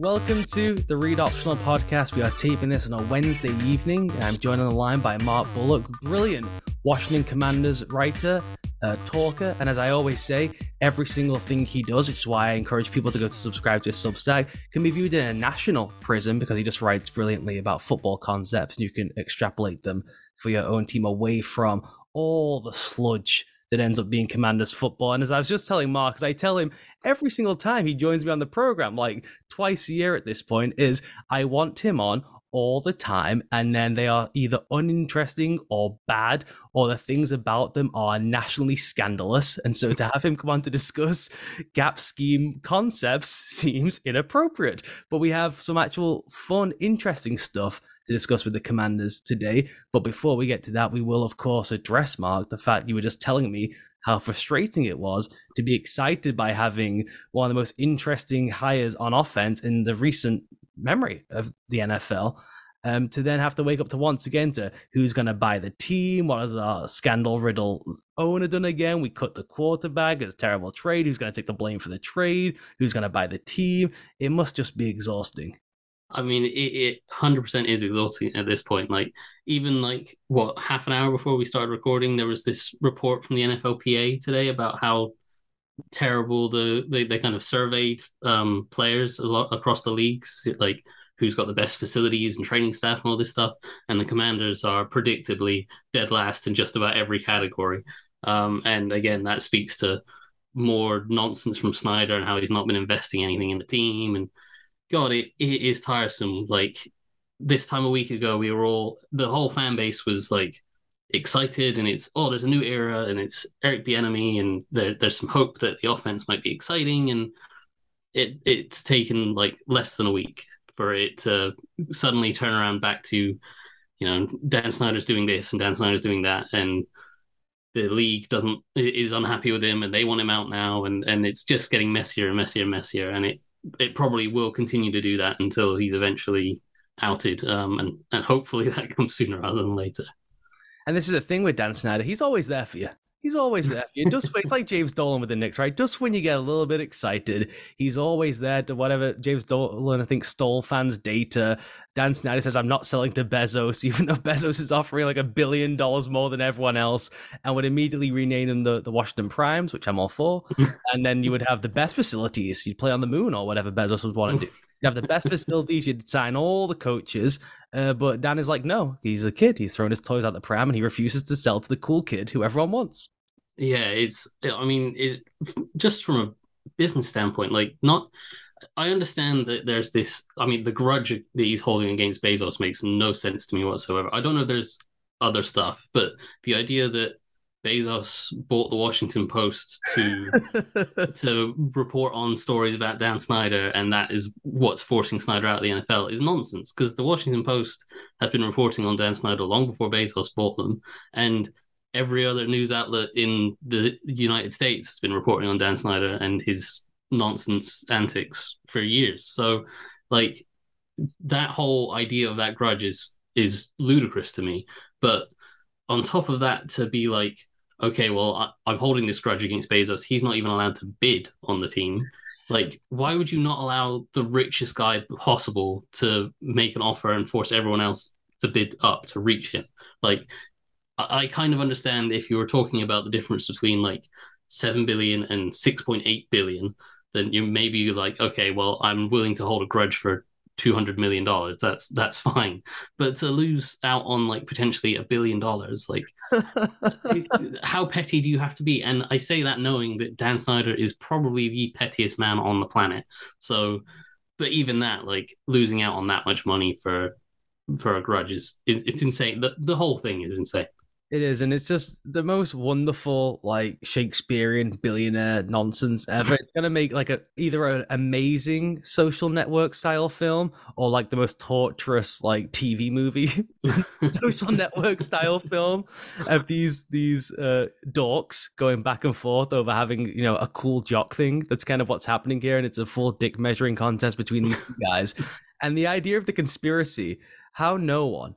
Welcome to the Read Optional podcast. We are taping this on a Wednesday evening. I'm joined on the line by Mark Bullock, brilliant Washington Commanders writer, uh, talker, and as I always say, every single thing he does, which is why I encourage people to go to subscribe to his Substack, can be viewed in a national prism because he just writes brilliantly about football concepts and you can extrapolate them for your own team away from all the sludge that ends up being Commanders football. And as I was just telling Mark, as I tell him every single time he joins me on the program, like twice a year at this point, is I want him on all the time and then they are either uninteresting or bad or the things about them are nationally scandalous and so to have him come on to discuss gap scheme concepts seems inappropriate but we have some actual fun interesting stuff to discuss with the commanders today. But before we get to that, we will, of course, address, Mark, the fact you were just telling me how frustrating it was to be excited by having one of the most interesting hires on offense in the recent memory of the NFL. Um, to then have to wake up to once again to who's going to buy the team, what has our scandal riddle owner done again? We cut the quarterback, it's terrible trade. Who's going to take the blame for the trade? Who's going to buy the team? It must just be exhausting. I mean, it, it 100% is exhausting at this point. Like, even like what half an hour before we started recording, there was this report from the NFLPA today about how terrible the they, they kind of surveyed um, players a lot across the leagues, like who's got the best facilities and training staff and all this stuff. And the Commanders are predictably dead last in just about every category. Um, and again, that speaks to more nonsense from Snyder and how he's not been investing anything in the team and God, it, it is tiresome. Like this time a week ago, we were all the whole fan base was like excited, and it's oh, there's a new era, and it's Eric Bieniemy, and there, there's some hope that the offense might be exciting, and it it's taken like less than a week for it to suddenly turn around back to, you know, Dan Snyder's doing this and Dan Snyder's doing that, and the league doesn't is unhappy with him, and they want him out now, and and it's just getting messier and messier and messier, and it it probably will continue to do that until he's eventually outed, um, and and hopefully that comes sooner rather than later. And this is the thing with Dan Snyder; he's always there for you. He's always there. You just it's like James Dolan with the Knicks, right? Just when you get a little bit excited, he's always there to whatever James Dolan I think stole fans' data. Dan Snyder says, "I'm not selling to Bezos, even though Bezos is offering like a billion dollars more than everyone else," and would immediately rename them the the Washington Primes, which I'm all for. and then you would have the best facilities. You'd play on the moon or whatever Bezos would want to do. You'd have the best facilities. You'd sign all the coaches. Uh, but Dan is like, no, he's a kid. He's throwing his toys out the pram and he refuses to sell to the cool kid who everyone wants. Yeah, it's. I mean, it just from a business standpoint, like not. I understand that there's this. I mean, the grudge that he's holding against Bezos makes no sense to me whatsoever. I don't know if there's other stuff, but the idea that Bezos bought the Washington Post to to report on stories about Dan Snyder, and that is what's forcing Snyder out of the NFL is nonsense. Because the Washington Post has been reporting on Dan Snyder long before Bezos bought them, and every other news outlet in the United States has been reporting on Dan Snyder and his nonsense antics for years. So, like that whole idea of that grudge is is ludicrous to me. But on top of that, to be like okay, well, I, am holding this grudge against Bezos. He's not even allowed to bid on the team. Like, why would you not allow the richest guy possible to make an offer and force everyone else to bid up to reach him? Like, I, I kind of understand if you were talking about the difference between like 7 billion and 6.8 billion, then you maybe you're like, okay, well, I'm willing to hold a grudge for two hundred million dollars. That's that's fine. But to lose out on like potentially a billion dollars, like how petty do you have to be? And I say that knowing that Dan Snyder is probably the pettiest man on the planet. So, but even that, like losing out on that much money for for a grudge is it, it's insane. The the whole thing is insane. It is, and it's just the most wonderful, like Shakespearean billionaire nonsense ever. It's gonna make like a either an amazing social network style film or like the most torturous like TV movie social network style film of these these uh, dorks going back and forth over having you know a cool jock thing. That's kind of what's happening here, and it's a full dick measuring contest between these two guys. And the idea of the conspiracy, how no one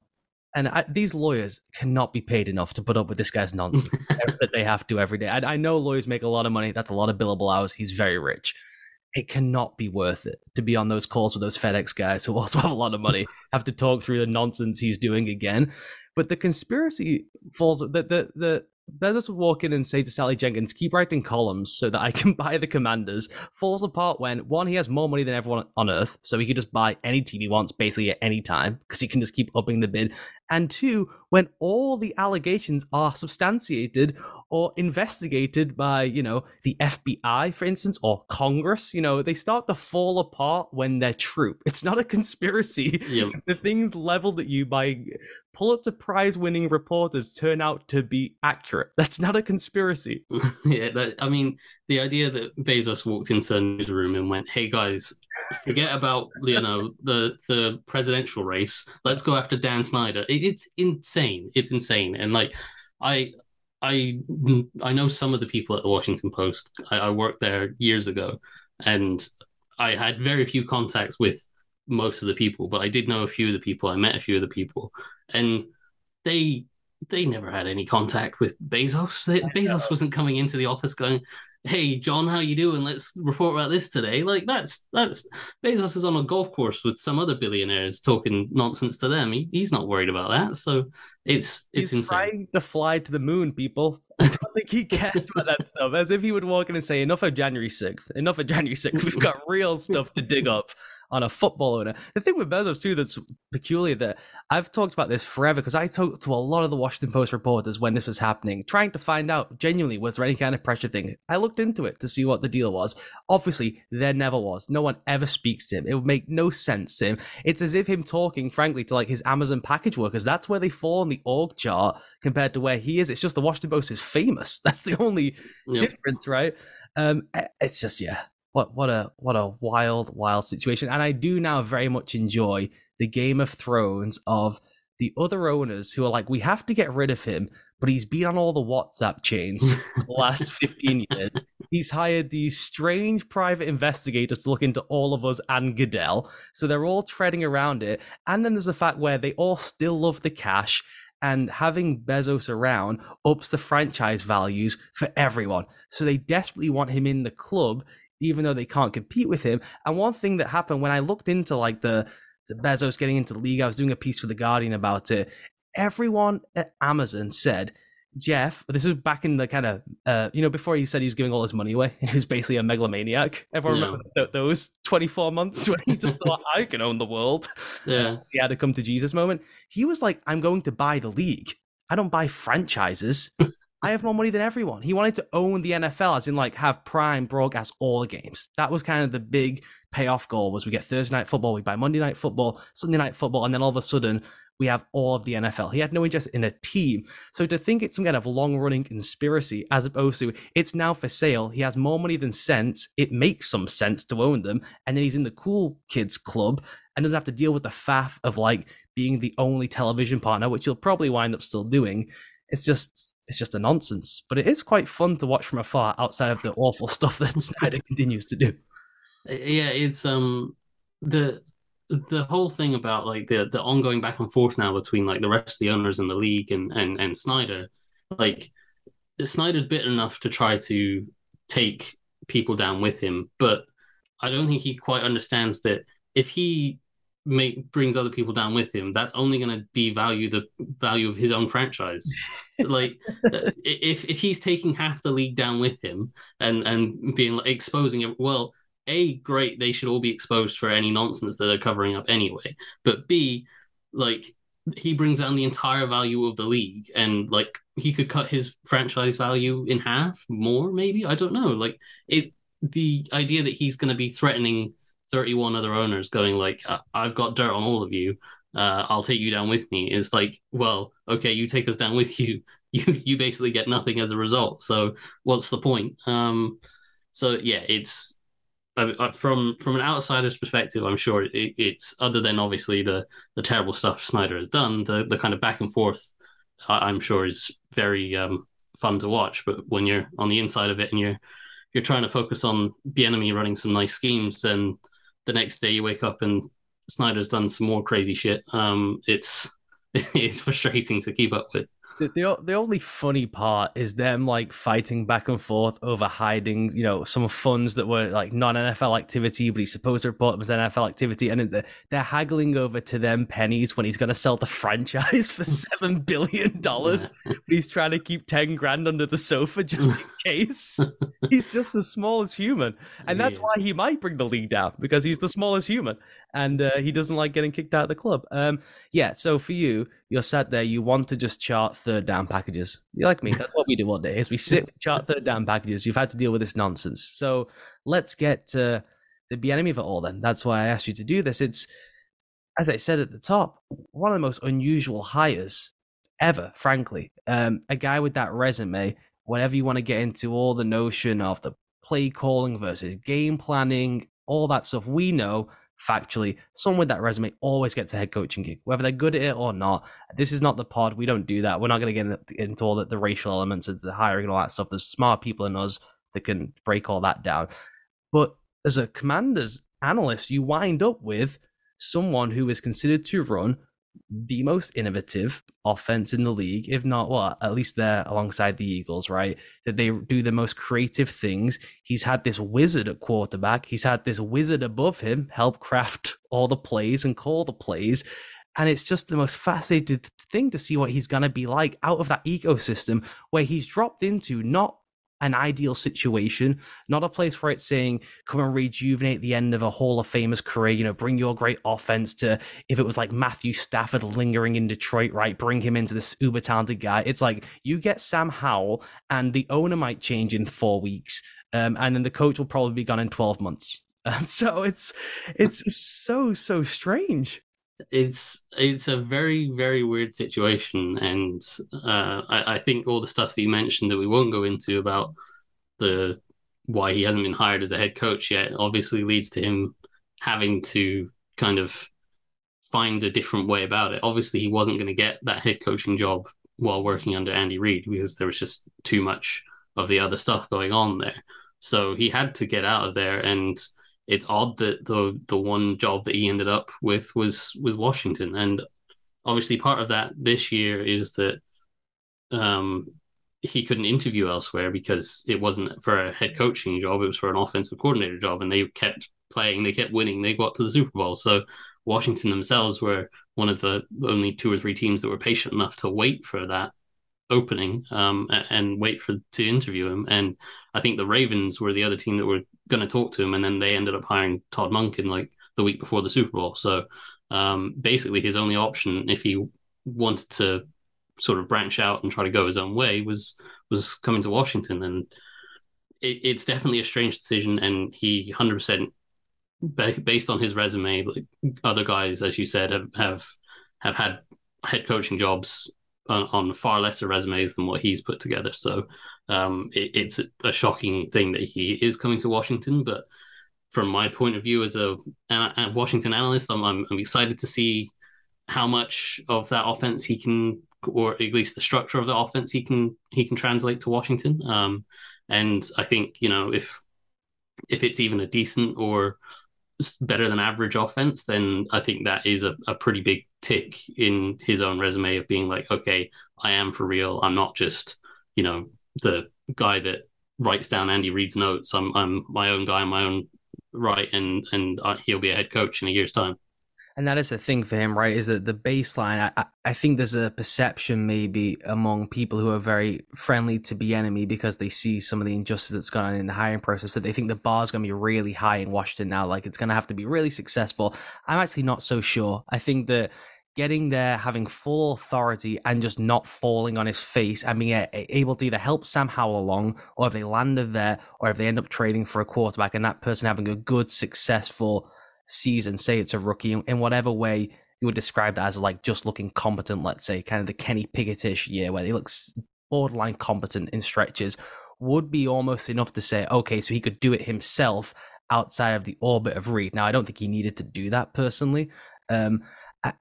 and I, these lawyers cannot be paid enough to put up with this guy's nonsense that they have to every day. I, I know lawyers make a lot of money. That's a lot of billable hours. He's very rich. it cannot be worth it to be on those calls with those FedEx guys who also have a lot of money, have to talk through the nonsense he's doing again. But the conspiracy falls the the the Bezos would walk in and say to Sally Jenkins, keep writing columns so that I can buy the commanders, falls apart when, one, he has more money than everyone on Earth, so he could just buy any team he wants basically at any time, because he can just keep upping the bid. And two, when all the allegations are substantiated or investigated by, you know, the FBI, for instance, or Congress, you know, they start to fall apart when they're true. It's not a conspiracy. Yep. The things leveled at you by Pulitzer Prize winning reporters turn out to be accurate. That's not a conspiracy. yeah, that, I mean, the idea that Bezos walked into a newsroom and went, "Hey guys, forget about you know the the presidential race. Let's go after Dan Snyder." It, it's insane. It's insane, and like I. I I know some of the people at the Washington Post. I, I worked there years ago, and I had very few contacts with most of the people, but I did know a few of the people. I met a few of the people, and they they never had any contact with Bezos. They, Bezos wasn't coming into the office going, "Hey, John, how you doing? Let's report about this today." Like that's that's Bezos is on a golf course with some other billionaires talking nonsense to them. He, he's not worried about that. So it's it's He's insane. trying to fly to the moon, people. I don't think he cares about that stuff. As if he would walk in and say, "Enough of January 6th. Enough of January 6th. We've got real stuff to dig up on a football owner." The thing with Bezos too that's peculiar that I've talked about this forever because I talked to a lot of the Washington Post reporters when this was happening, trying to find out genuinely was there any kind of pressure thing. I looked into it to see what the deal was. Obviously, there never was. No one ever speaks to him. It would make no sense to him. It's as if him talking, frankly, to like his Amazon package workers. That's where they fall in the org chart compared to where he is. It's just the Washington Post is famous. That's the only Yep. difference, right? Um, eh, it's just yeah, what what a what a wild wild situation. And I do now very much enjoy the Game of Thrones of the other owners who are like, we have to get rid of him, but he's been on all the WhatsApp chains for the last 15 years. He's hired these strange private investigators to look into all of us and Goodell. So they're all treading around it. And then there's the fact where they all still love the cash. And having Bezos around ups the franchise values for everyone. So they desperately want him in the club, even though they can't compete with him. And one thing that happened when I looked into like the, the Bezos getting into the league, I was doing a piece for the Guardian about it. Everyone at Amazon said, Jeff, this was back in the kind of, uh, you know, before he said he was giving all his money away. He was basically a megalomaniac. Everyone Yeah. remember those 24 months when he just thought, I can own the world. Yeah. He had a come to Jesus moment. He was like, I'm going to buy the league. I don't buy franchises. I have more money than everyone. He wanted to own the NFL, as in like have Prime broadcast all the games. That was kind of the big payoff goal. Was we get Thursday night football, we buy Monday night football, Sunday night football, and then all of a sudden we have all of the NFL. He had no interest in a team. So to think it's some kind of long running conspiracy as opposed to it's now for sale, he has more money than sense, it makes some sense to own them, and then he's in the cool kids club and doesn't have to deal with the faff of like being the only television partner, which he'll probably wind up still doing. It's just it's just a nonsense. But it is quite fun to watch from afar outside of the awful stuff that Snyder continues to do. yeah it's um the the whole thing about like the the ongoing back and forth now between like the rest of the owners in the league and and and Snyder like Snyder's bit enough to try to take people down with him but I don't think he quite understands that if he make brings other people down with him that's only going to devalue the value of his own franchise like uh, if if he's taking half the league down with him and and being like exposing it well a great they should all be exposed for any nonsense that they're covering up anyway. But b like he brings down the entire value of the league and like he could cut his franchise value in half more maybe? I don't know. Like it the idea that he's going to be threatening 31 other owners going like i've got dirt on all of you uh, i'll take you down with me It's like well okay you take us down with you you you basically get nothing as a result so what's the point um so yeah it's from from an outsider's perspective, I'm sure it, it's other than obviously the the terrible stuff Snyder has done. The the kind of back and forth, I, I'm sure is very um, fun to watch. But when you're on the inside of it and you're you're trying to focus on the enemy running some nice schemes, then the next day you wake up and Snyder's done some more crazy shit. Um, it's it's frustrating to keep up with. the, the, the only funny part is them like fighting back and forth over hiding, you know, some funds that were like non NFL activity, but he's supposed to report them as NFL activity, and they're haggling over to them pennies when he's going to sell the franchise for seven billion dollars. but he's trying to keep ten grand under the sofa just case. he's just the smallest human, and that's why he might bring the league down because he's the smallest human, and uh, he doesn't like getting kicked out of the club. Um, yeah. So for you, you're sat there, you want to just chart third down packages. You like me? That's what we do one day. Is we sit chart third down packages. You've had to deal with this nonsense. So let's get to the Bieniemy of it all. Then that's why I asked you to do this. It's as I said at the top, one of the most unusual hires ever. Frankly, um, a guy with that resume. Whatever you want to get into, all the notion of the play calling versus game planning, all that stuff. We know factually, someone with that resume always gets a head coaching gig, whether they're good at it or not. This is not the pod. We don't do that. We're not going to get into all the, the racial elements of the hiring and all that stuff. There's smart people in us that can break all that down. But as a commander's analyst, you wind up with someone who is considered to run the most innovative offense in the league, if not well, at least they're alongside the Eagles, right? That they do the most creative things. He's had this wizard at quarterback. He's had this wizard above him help craft all the plays and call the plays. And it's just the most fascinating thing to see what he's going to be like out of that ecosystem where he's dropped into not an ideal situation, not a place where it's saying, come and rejuvenate the end of a Hall of Famer's career, you know, bring your great offense to, if it was like Matthew Stafford lingering in Detroit, right, bring him into this uber talented guy. It's like you get Sam Howell and the owner might change in four weeks, um, and then the coach will probably be gone in 12 months. Um, so it's it's so so strange it's it's a very very weird situation, and uh, I, I think all the stuff that you mentioned that we won't go into about the why he hasn't been hired as a head coach yet obviously leads to him having to kind of find a different way about it. Obviously, he wasn't going to get that head coaching job while working under Andy Reid because there was just too much of the other stuff going on there. So he had to get out of there and it's odd that the the one job that he ended up with was with Washington, and obviously part of that this year is that um, he couldn't interview elsewhere because it wasn't for a head coaching job; it was for an offensive coordinator job, and they kept playing, they kept winning, they got to the Super Bowl. So Washington themselves were one of the only two or three teams that were patient enough to wait for that opening um, and wait for to interview him. And I think the Ravens were the other team that were going to talk to him, and then they ended up hiring Todd Monken like the week before the Super Bowl. So um, basically, his only option, if he wanted to sort of branch out and try to go his own way, was was coming to Washington, and it, it's definitely a strange decision. And he hundred percent based on his resume, like other guys, as you said, have have, have had head coaching jobs on, on, far lesser resumes than what he's put together. So um, it, it's a shocking thing that he is coming to Washington. But from my point of view as a, a Washington analyst, I'm, I'm, I'm excited to see how much of that offense he can, or at least the structure of the offense he can he can translate to Washington. Um, and I think you know if if it's even a decent or better than average offense, then I think that is a, a pretty big tick in his own resume of being like, okay, I am for real. I'm not just, you know, the guy that writes down Andy Reid's notes. I'm I'm my own guy, my own right, and and uh, he'll be a head coach in a year's time and that is the thing for him, right? Is that the baseline? I, I think there's a perception maybe among people who are very friendly to Bieniemy because they see some of the injustice that's gone on in the hiring process that they think the bar is going to be really high in Washington now. Like it's going to have to be really successful. I'm actually not so sure. I think that getting there, having full authority, and just not falling on his face and being able to either help Sam Howell along, or if they landed there, or if they end up trading for a quarterback and that person having a good, successful season, say it's a rookie, in whatever way you would describe that as like just looking competent, let's say, kind of the Kenny Pickett-ish year where he looks borderline competent in stretches, would be almost enough to say, okay, so he could do it himself outside of the orbit of Reid. Now, I don't think he needed to do that personally. Um,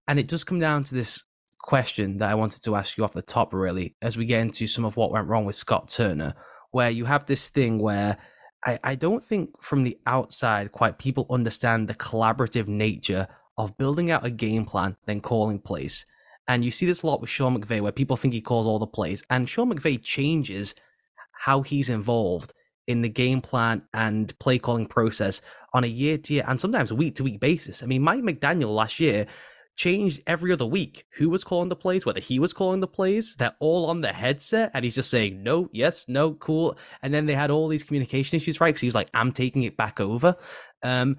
and it does come down to this question that I wanted to ask you off the top, really, as we get into some of what went wrong with Scott Turner, where you have this thing where I, I don't think from the outside quite people understand the collaborative nature of building out a game plan, then calling plays. And you see this a lot with Sean McVay, where people think he calls all the plays, and Sean McVay changes how he's involved in the game plan and play calling process on a year to year and sometimes week to week basis. I mean, Mike McDaniel last year changed every other week who was calling the plays, whether he was calling the plays. They're all on the headset, and he's just saying no, yes, no, cool. And then they had all these communication issues, right? Because he was like, "I'm taking it back over." Um,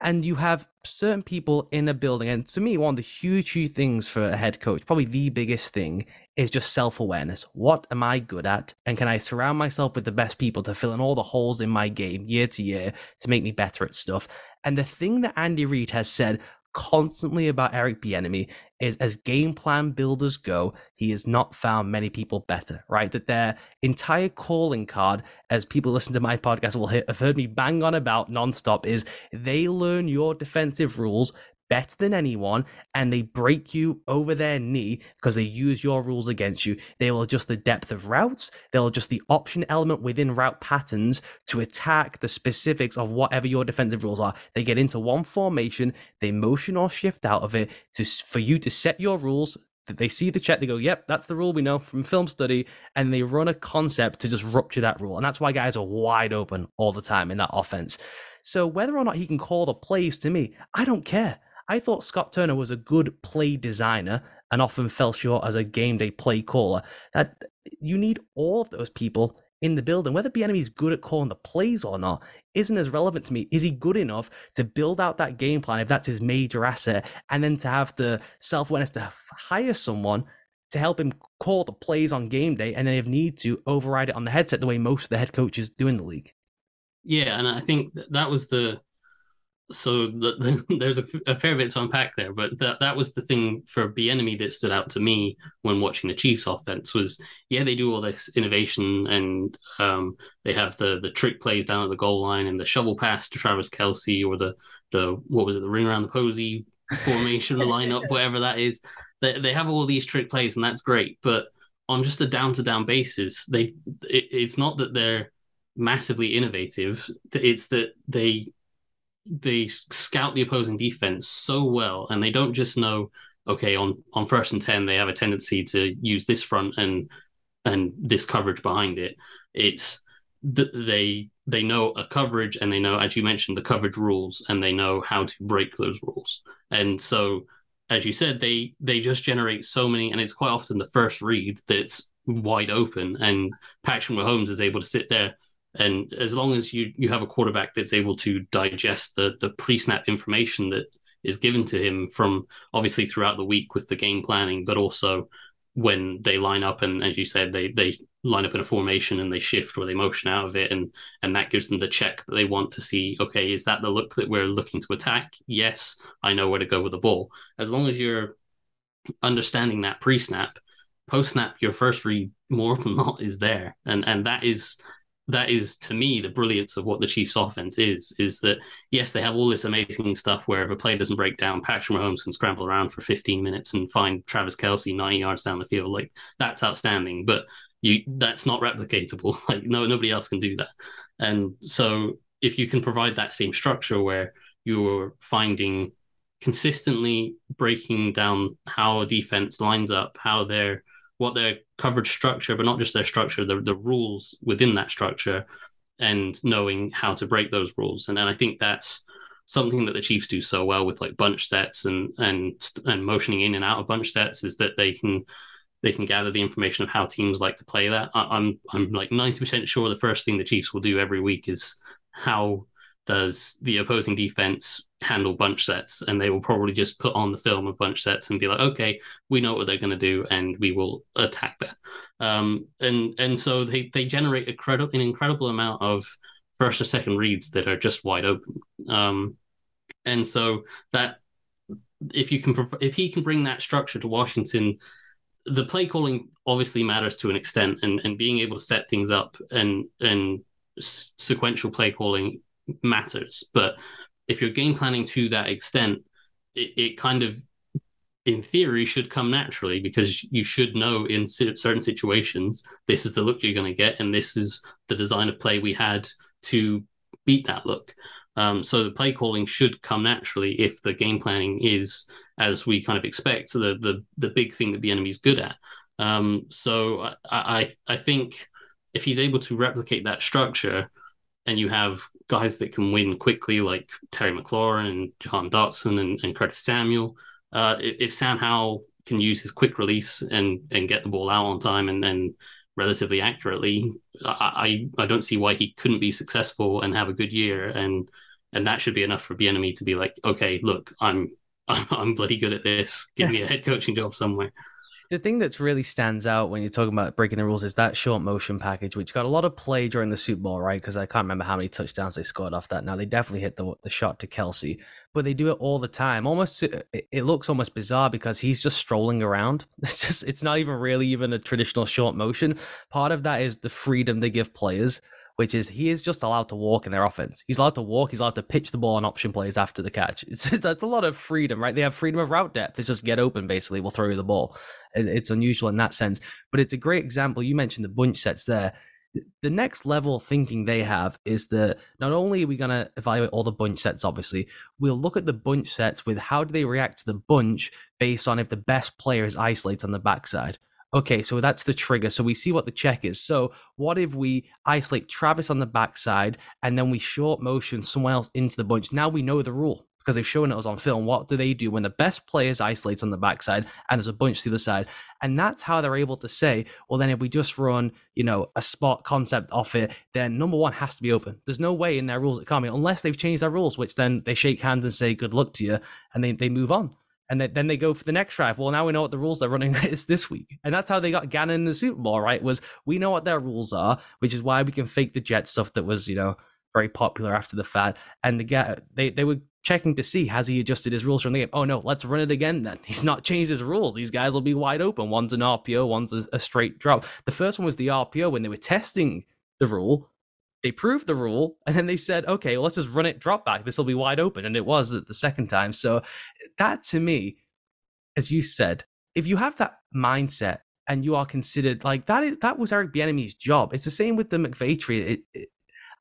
and you have certain people in a building, and to me, one of the huge, huge things for a head coach, probably the biggest thing, is just self awareness. What am I good at? And can I surround myself with the best people to fill in all the holes in my game year to year to make me better at stuff? And the thing that Andy Reid has said constantly about Eric Bieniemy is as game plan builders go, he has not found many people better, right? That their entire calling card, as people listen to my podcast will have heard me bang on about nonstop, is they learn your defensive rules better than anyone and they break you over their knee because they use your rules against you. They will adjust the depth of routes, they'll adjust the option element within route patterns to attack the specifics of whatever your defensive rules are. They get into one formation, they motion or shift out of it to for you to set your rules. That They see the check, they go, yep, that's the rule we know from film study, and they run a concept to just rupture that rule. And that's why guys are wide open all the time in that offense. So whether or not he can call the plays to me, I don't care. I thought Scott Turner was a good play designer and often fell short as a game day play caller. That you need all of those people in the building. Whether is good at calling the plays or not isn't as relevant to me. Is he good enough to build out that game plan if that's his major asset, and then to have the self awareness to hire someone to help him call the plays on game day, and then if need to override it on the headset the way most of the head coaches do in the league. Yeah, and I think that was the so the, the, there's a, a, fair bit to unpack there, but that that was the thing for the enemy that stood out to me when watching the Chiefs offense was yeah they do all this innovation and um, they have the the trick plays down at the goal line and the shovel pass to Travis Kelce or the the what was it the ring around the posy formation lineup whatever that is. They they have all these trick plays and that's great but on just a down to down basis they it, it's not that they're massively innovative. It's that they they scout the opposing defense so well, and they don't just know okay on on first and ten they have a tendency to use this front and and this coverage behind it. It's that they they know a coverage and they know, as you mentioned, the coverage rules and they know how to break those rules. And so, as you said, they they just generate so many, and it's quite often the first read that's wide open, and Patrick Mahomes is able to sit there and as long as you you have a quarterback that's able to digest the the pre-snap information that is given to him from obviously throughout the week with the game planning, but also when they line up and as you said, they they line up in a formation and they shift or they motion out of it and and that gives them the check that they want to see okay is that the look that we're looking to attack? Yes i know where to go with the ball. As long as you're understanding that pre-snap post-snap your first read more than not is there. And and that is that is to me the brilliance of what the Chiefs offense is, is that yes, they have all this amazing stuff where if a play doesn't break down, Patrick Mahomes can scramble around for 15 minutes and find Travis Kelce 90 yards down the field. Like that's outstanding, but you that's not replicatable. Like no nobody else can do that. And so if you can provide that same structure where you're finding consistently breaking down how a defense lines up, how they're what their coverage structure, but not just their structure, the, the rules within that structure, and knowing how to break those rules. And, and I think that's something that the Chiefs do so well with like bunch sets and and and motioning in and out of bunch sets is that they can they can gather the information of how teams like to play that. I, I'm I'm like ninety percent sure the first thing the Chiefs will do every week is how does the opposing defense handle bunch sets and they will probably just put on the film of bunch sets and be like okay we know what they're going to do and we will attack that um, and and so they they generate a credi- an incredible amount of first or second reads that are just wide open um, and so that if you can if he can bring that structure to washington the play calling obviously matters to an extent and and being able to set things up and and sequential play calling matters. But if you're game planning to that extent, it, it kind of, in theory, should come naturally because you should know in certain situations this is the look you're going to get, and this is the design of play we had to beat that look. Um, so the play calling should come naturally if the game planning is as we kind of expect. So the the the big thing that Bieniemy is good at. Um, so I, I I think if he's able to replicate that structure, and you have guys that can win quickly like Terry McLaurin and Jahan Dotson and, and Curtis Samuel, uh, if, Sam Howell can use his quick release and and get the ball out on time and then relatively accurately, I, I I don't see why he couldn't be successful and have a good year and and that should be enough for Bieniemy to be like, okay, look, I'm I'm bloody good at this. Give me a head coaching job somewhere. The thing that really stands out when you're talking about breaking the rules is that short motion package, which got a lot of play during the Super Bowl, right? Because I can't remember how many touchdowns they scored off that. Now they definitely hit the the shot to Kelce, but they do it all the time. Almost, it looks almost bizarre because he's just strolling around. It's just, it's not even really even a traditional short motion. Part of that is the freedom they give players which is he is just allowed to walk in their offense. He's allowed to walk. He's allowed to pitch the ball on option plays after the catch. It's, it's, it's a lot of freedom, right? They have freedom of route depth. It's just get open, basically. We'll throw you the ball. It, it's unusual in that sense, but it's a great example. You mentioned the bunch sets there. The next level thinking they have is that not only are we going to evaluate all the bunch sets, obviously, we'll look at the bunch sets with how do they react to the bunch based on if the best player is isolated on the backside. Okay, so that's the trigger. So we see what the check is. So what if we isolate Travis on the backside and then we short motion someone else into the bunch? Now we know the rule because they've shown it us on film. What do they do when the best players isolate on the backside and there's a bunch to the side? And that's how they're able to say, well, then if we just run, you know, a spot concept off it, then number one has to be open. There's no way in their rules it can't be unless they've changed their rules, which then they shake hands and say good luck to you and they, they move on and then they go for the next drive. Well, now we know what the rules they're running is this week, and that's how they got Gannon in the Super Bowl. Right? Was we know what their rules are, which is why we can fake the jet stuff that was you know very popular after the fact. And the they they were checking to see has he adjusted his rules from the game. Oh no, let's run it again. Then he's not changed his rules. These guys will be wide open. One's an RPO, one's a, a straight drop. The first one was the RPO when they were testing the rule they proved the rule and then they said okay well, let's just run it drop back this will be wide open. And it was the second time. So that to me as you said if you have that mindset and you are considered like that is that was Eric Bieniemy's job. It's the same with the it, it,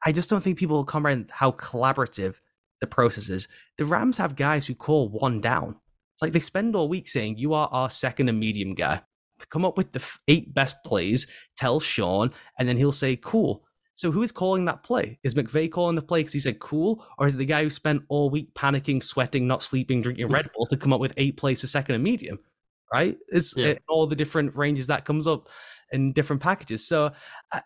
I just don't think people will comprehend how collaborative the process is. The Rams have guys who call one down. It's like they spend all week saying you are our second and medium guy. Come up with the eight best plays tell Sean and then he'll say cool so who is calling that play? Is McVay calling the play because he said cool, or is it the guy who spent all week panicking, sweating, not sleeping, drinking Red Bull to come up with eight plays a second and medium? Right? It's yeah. all the different ranges that comes up in different packages. So uh,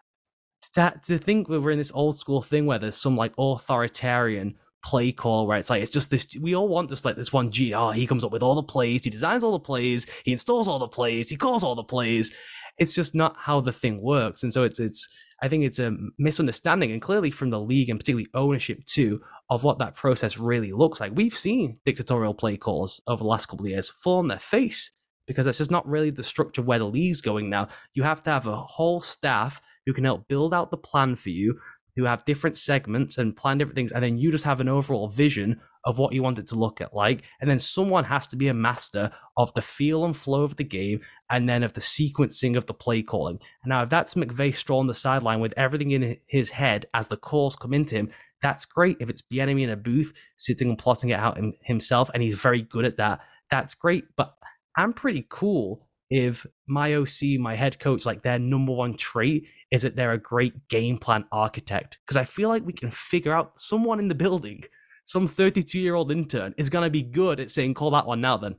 to, to think that we're in this old school thing where there's some like authoritarian play call where it's like it's just this we all want just like this one G oh he comes up with all the plays he designs all the plays he installs all the plays he calls all the plays it's just not how the thing works and so it's it's I think it's a misunderstanding, and clearly from the league and particularly ownership too, of what that process really looks like. We've seen dictatorial play calls over the last couple of years fall on their face because that's just not really the structure where the league's going now. You have to have a whole staff who can help build out the plan for you, who have different segments and plan different things, and then you just have an overall vision of what you want it to look at like. And then someone has to be a master of the feel and flow of the game and then of the sequencing of the play calling. And now, if that's McVay strolling the sideline with everything in his head as the calls come into him, that's great. If it's the enemy in a booth sitting and plotting it out himself, and he's very good at that, that's great. But I'm pretty cool if my OC, my head coach, like their number one trait is that they're a great game plan architect. Because I feel like we can figure out someone in the building some 32 year old intern is going to be good at saying, call that one now, then.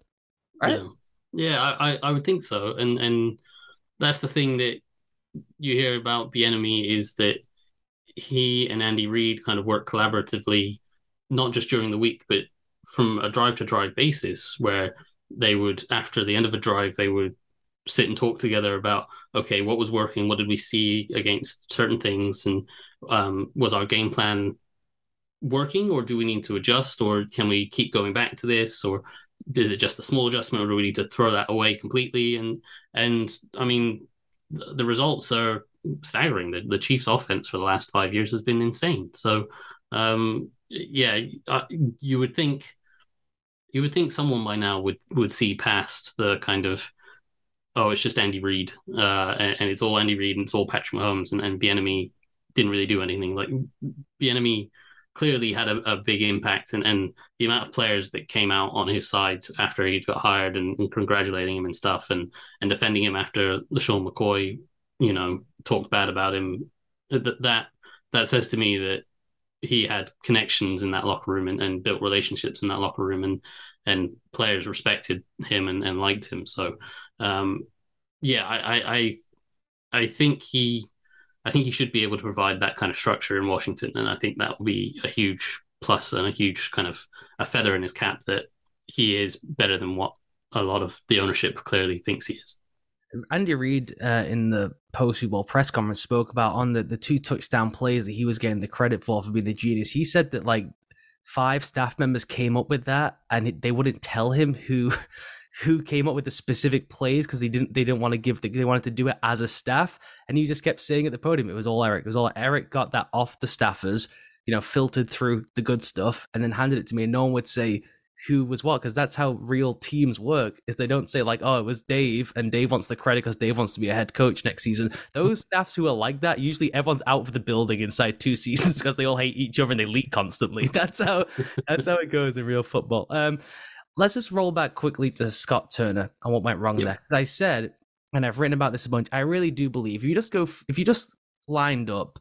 Right? Yeah, yeah I, I would think so. And, and that's the thing that you hear about Bieniemy is that he and Andy Reid kind of work collaboratively, not just during the week, but from a drive to drive basis, where they would, after the end of a drive, they would sit and talk together about okay what was working what did we see against certain things and um, was our game plan working or do we need to adjust or can we keep going back to this or is it just a small adjustment or do we need to throw that away completely? And and i mean the, the results are staggering. The, the chiefs offense for the last five years has been insane. So um yeah uh, you would think you would think someone by now would would see past the kind of oh it's just Andy Reid uh and, and it's all Andy Reid and it's all Patrick Mahomes and, and Bieniemy didn't really do anything. Like Bieniemy clearly had a, a, big impact and, and the amount of players that came out on his side after he got hired and, and congratulating him and stuff and and defending him after LeSean McCoy, you know, talked bad about him. That that that says to me that he had connections in that locker room and, and built relationships in that locker room and and players respected him and, and liked him. So um, yeah, I, I I think he I think he should be able to provide that kind of structure in Washington, and I think that will be a huge plus and a huge kind of a feather in his cap that he is better than what a lot of the ownership clearly thinks he is. Andy Reid uh, in the post Bowl press conference spoke about on the, the two touchdown plays that he was getting the credit for for being the genius. He said that like five staff members came up with that, and they wouldn't tell him who who came up with the specific plays because they didn't they didn't want to give the, they wanted to do it as a staff and he just kept saying at the podium. It was all Eric. It was all Eric got that off the staffers you know filtered through the good stuff and then handed it to me and no one would say who was what because that's how real teams work is they don't say like oh it was dave and dave wants the credit because dave wants to be a head coach next season. Those staffs who are like that usually everyone's out of the building inside two seasons because they all hate each other and they leak constantly. That's how that's how it goes in real football. Um let's just roll back quickly to Scott Turner and what went wrong yep. there. As I said, and I've written about this a bunch, I really do believe if you just go, if you just lined up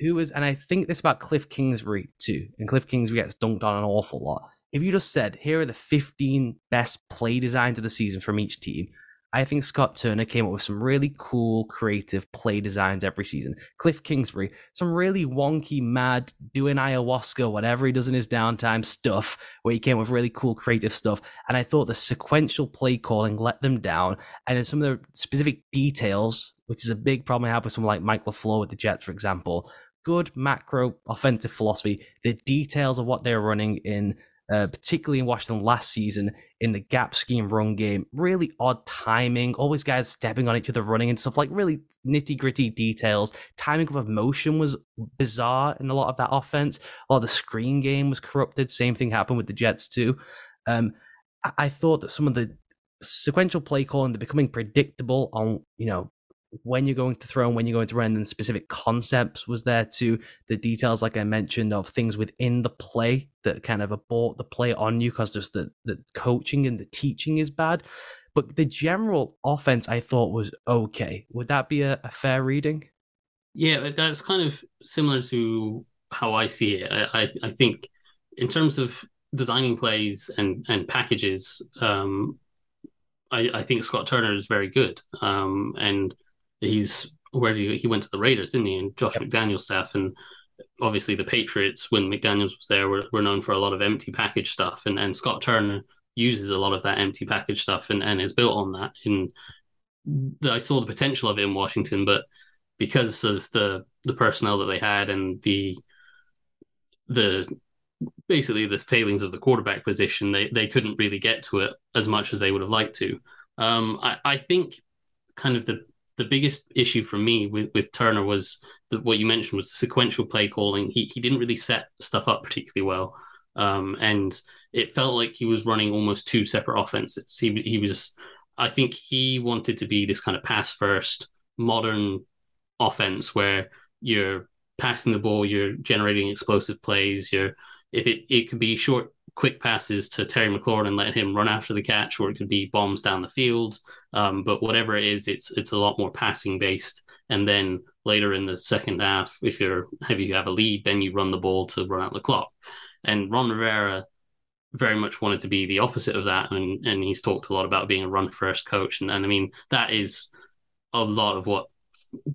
who is, and I think this about Cliff Kingsbury too, and Cliff Kingsbury gets dunked on an awful lot. If you just said, here are the 15 best play designs of the season from each team, I think Scott Turner came up with some really cool, creative play designs every season. Cliff Kingsbury, some really wonky, mad, doing ayahuasca, whatever he does in his downtime stuff, where he came up with really cool, creative stuff. And I thought the sequential play calling let them down. And then some of the specific details, which is a big problem I have with someone like Mike LaFleur with the Jets, for example, good macro offensive philosophy, the details of what they're running in uh, particularly in Washington last season in the gap scheme run game. Really odd timing, always guys stepping on each other, running and stuff like really nitty gritty details. Timing of motion was bizarre in a lot of that offense. A lot of the screen game was corrupted. Same thing happened with the Jets too. Um, I-, I thought that some of the sequential play calling, the becoming predictable on you know when you're going to throw and when you're going to run and specific concepts was there to the details like i mentioned of things within the play that kind of abort the play on you? Because just the, the coaching and the teaching is bad. But the general offense i thought was okay. Would that be a, a fair reading? Yeah that's kind of similar to how i see it. I, I, I think in terms of designing plays and and packages um I, I think Scott Turner is very good. Um, and he's where he, he went to the Raiders, didn't he? And Josh yep. McDaniels' staff, and obviously the Patriots when McDaniels was there were, were known for a lot of empty package stuff, and and Scott Turner uses a lot of that empty package stuff and and is built on that. In I saw the potential of it in Washington, but because of the the personnel that they had and the the basically the failings of the quarterback position, they they couldn't really get to it as much as they would have liked to. Um, I, I think kind of the the biggest issue for me with, with Turner was the, what you mentioned was sequential play calling. He he didn't really set stuff up particularly well, um, and it felt like he was running almost two separate offenses. He he was, I think, he wanted to be this kind of pass first modern offense where you're passing the ball, you're generating explosive plays, you're if it it could be short quick passes to Terry McLaurin and let him run after the catch, or it could be bombs down the field. Um, but whatever it is, it's it's a lot more passing based. And then later in the second half, if you're if you have a lead, then you run the ball to run out the clock. And Ron Rivera very much wanted to be the opposite of that, and and he's talked a lot about being a run first coach. And, and I mean that is a lot of what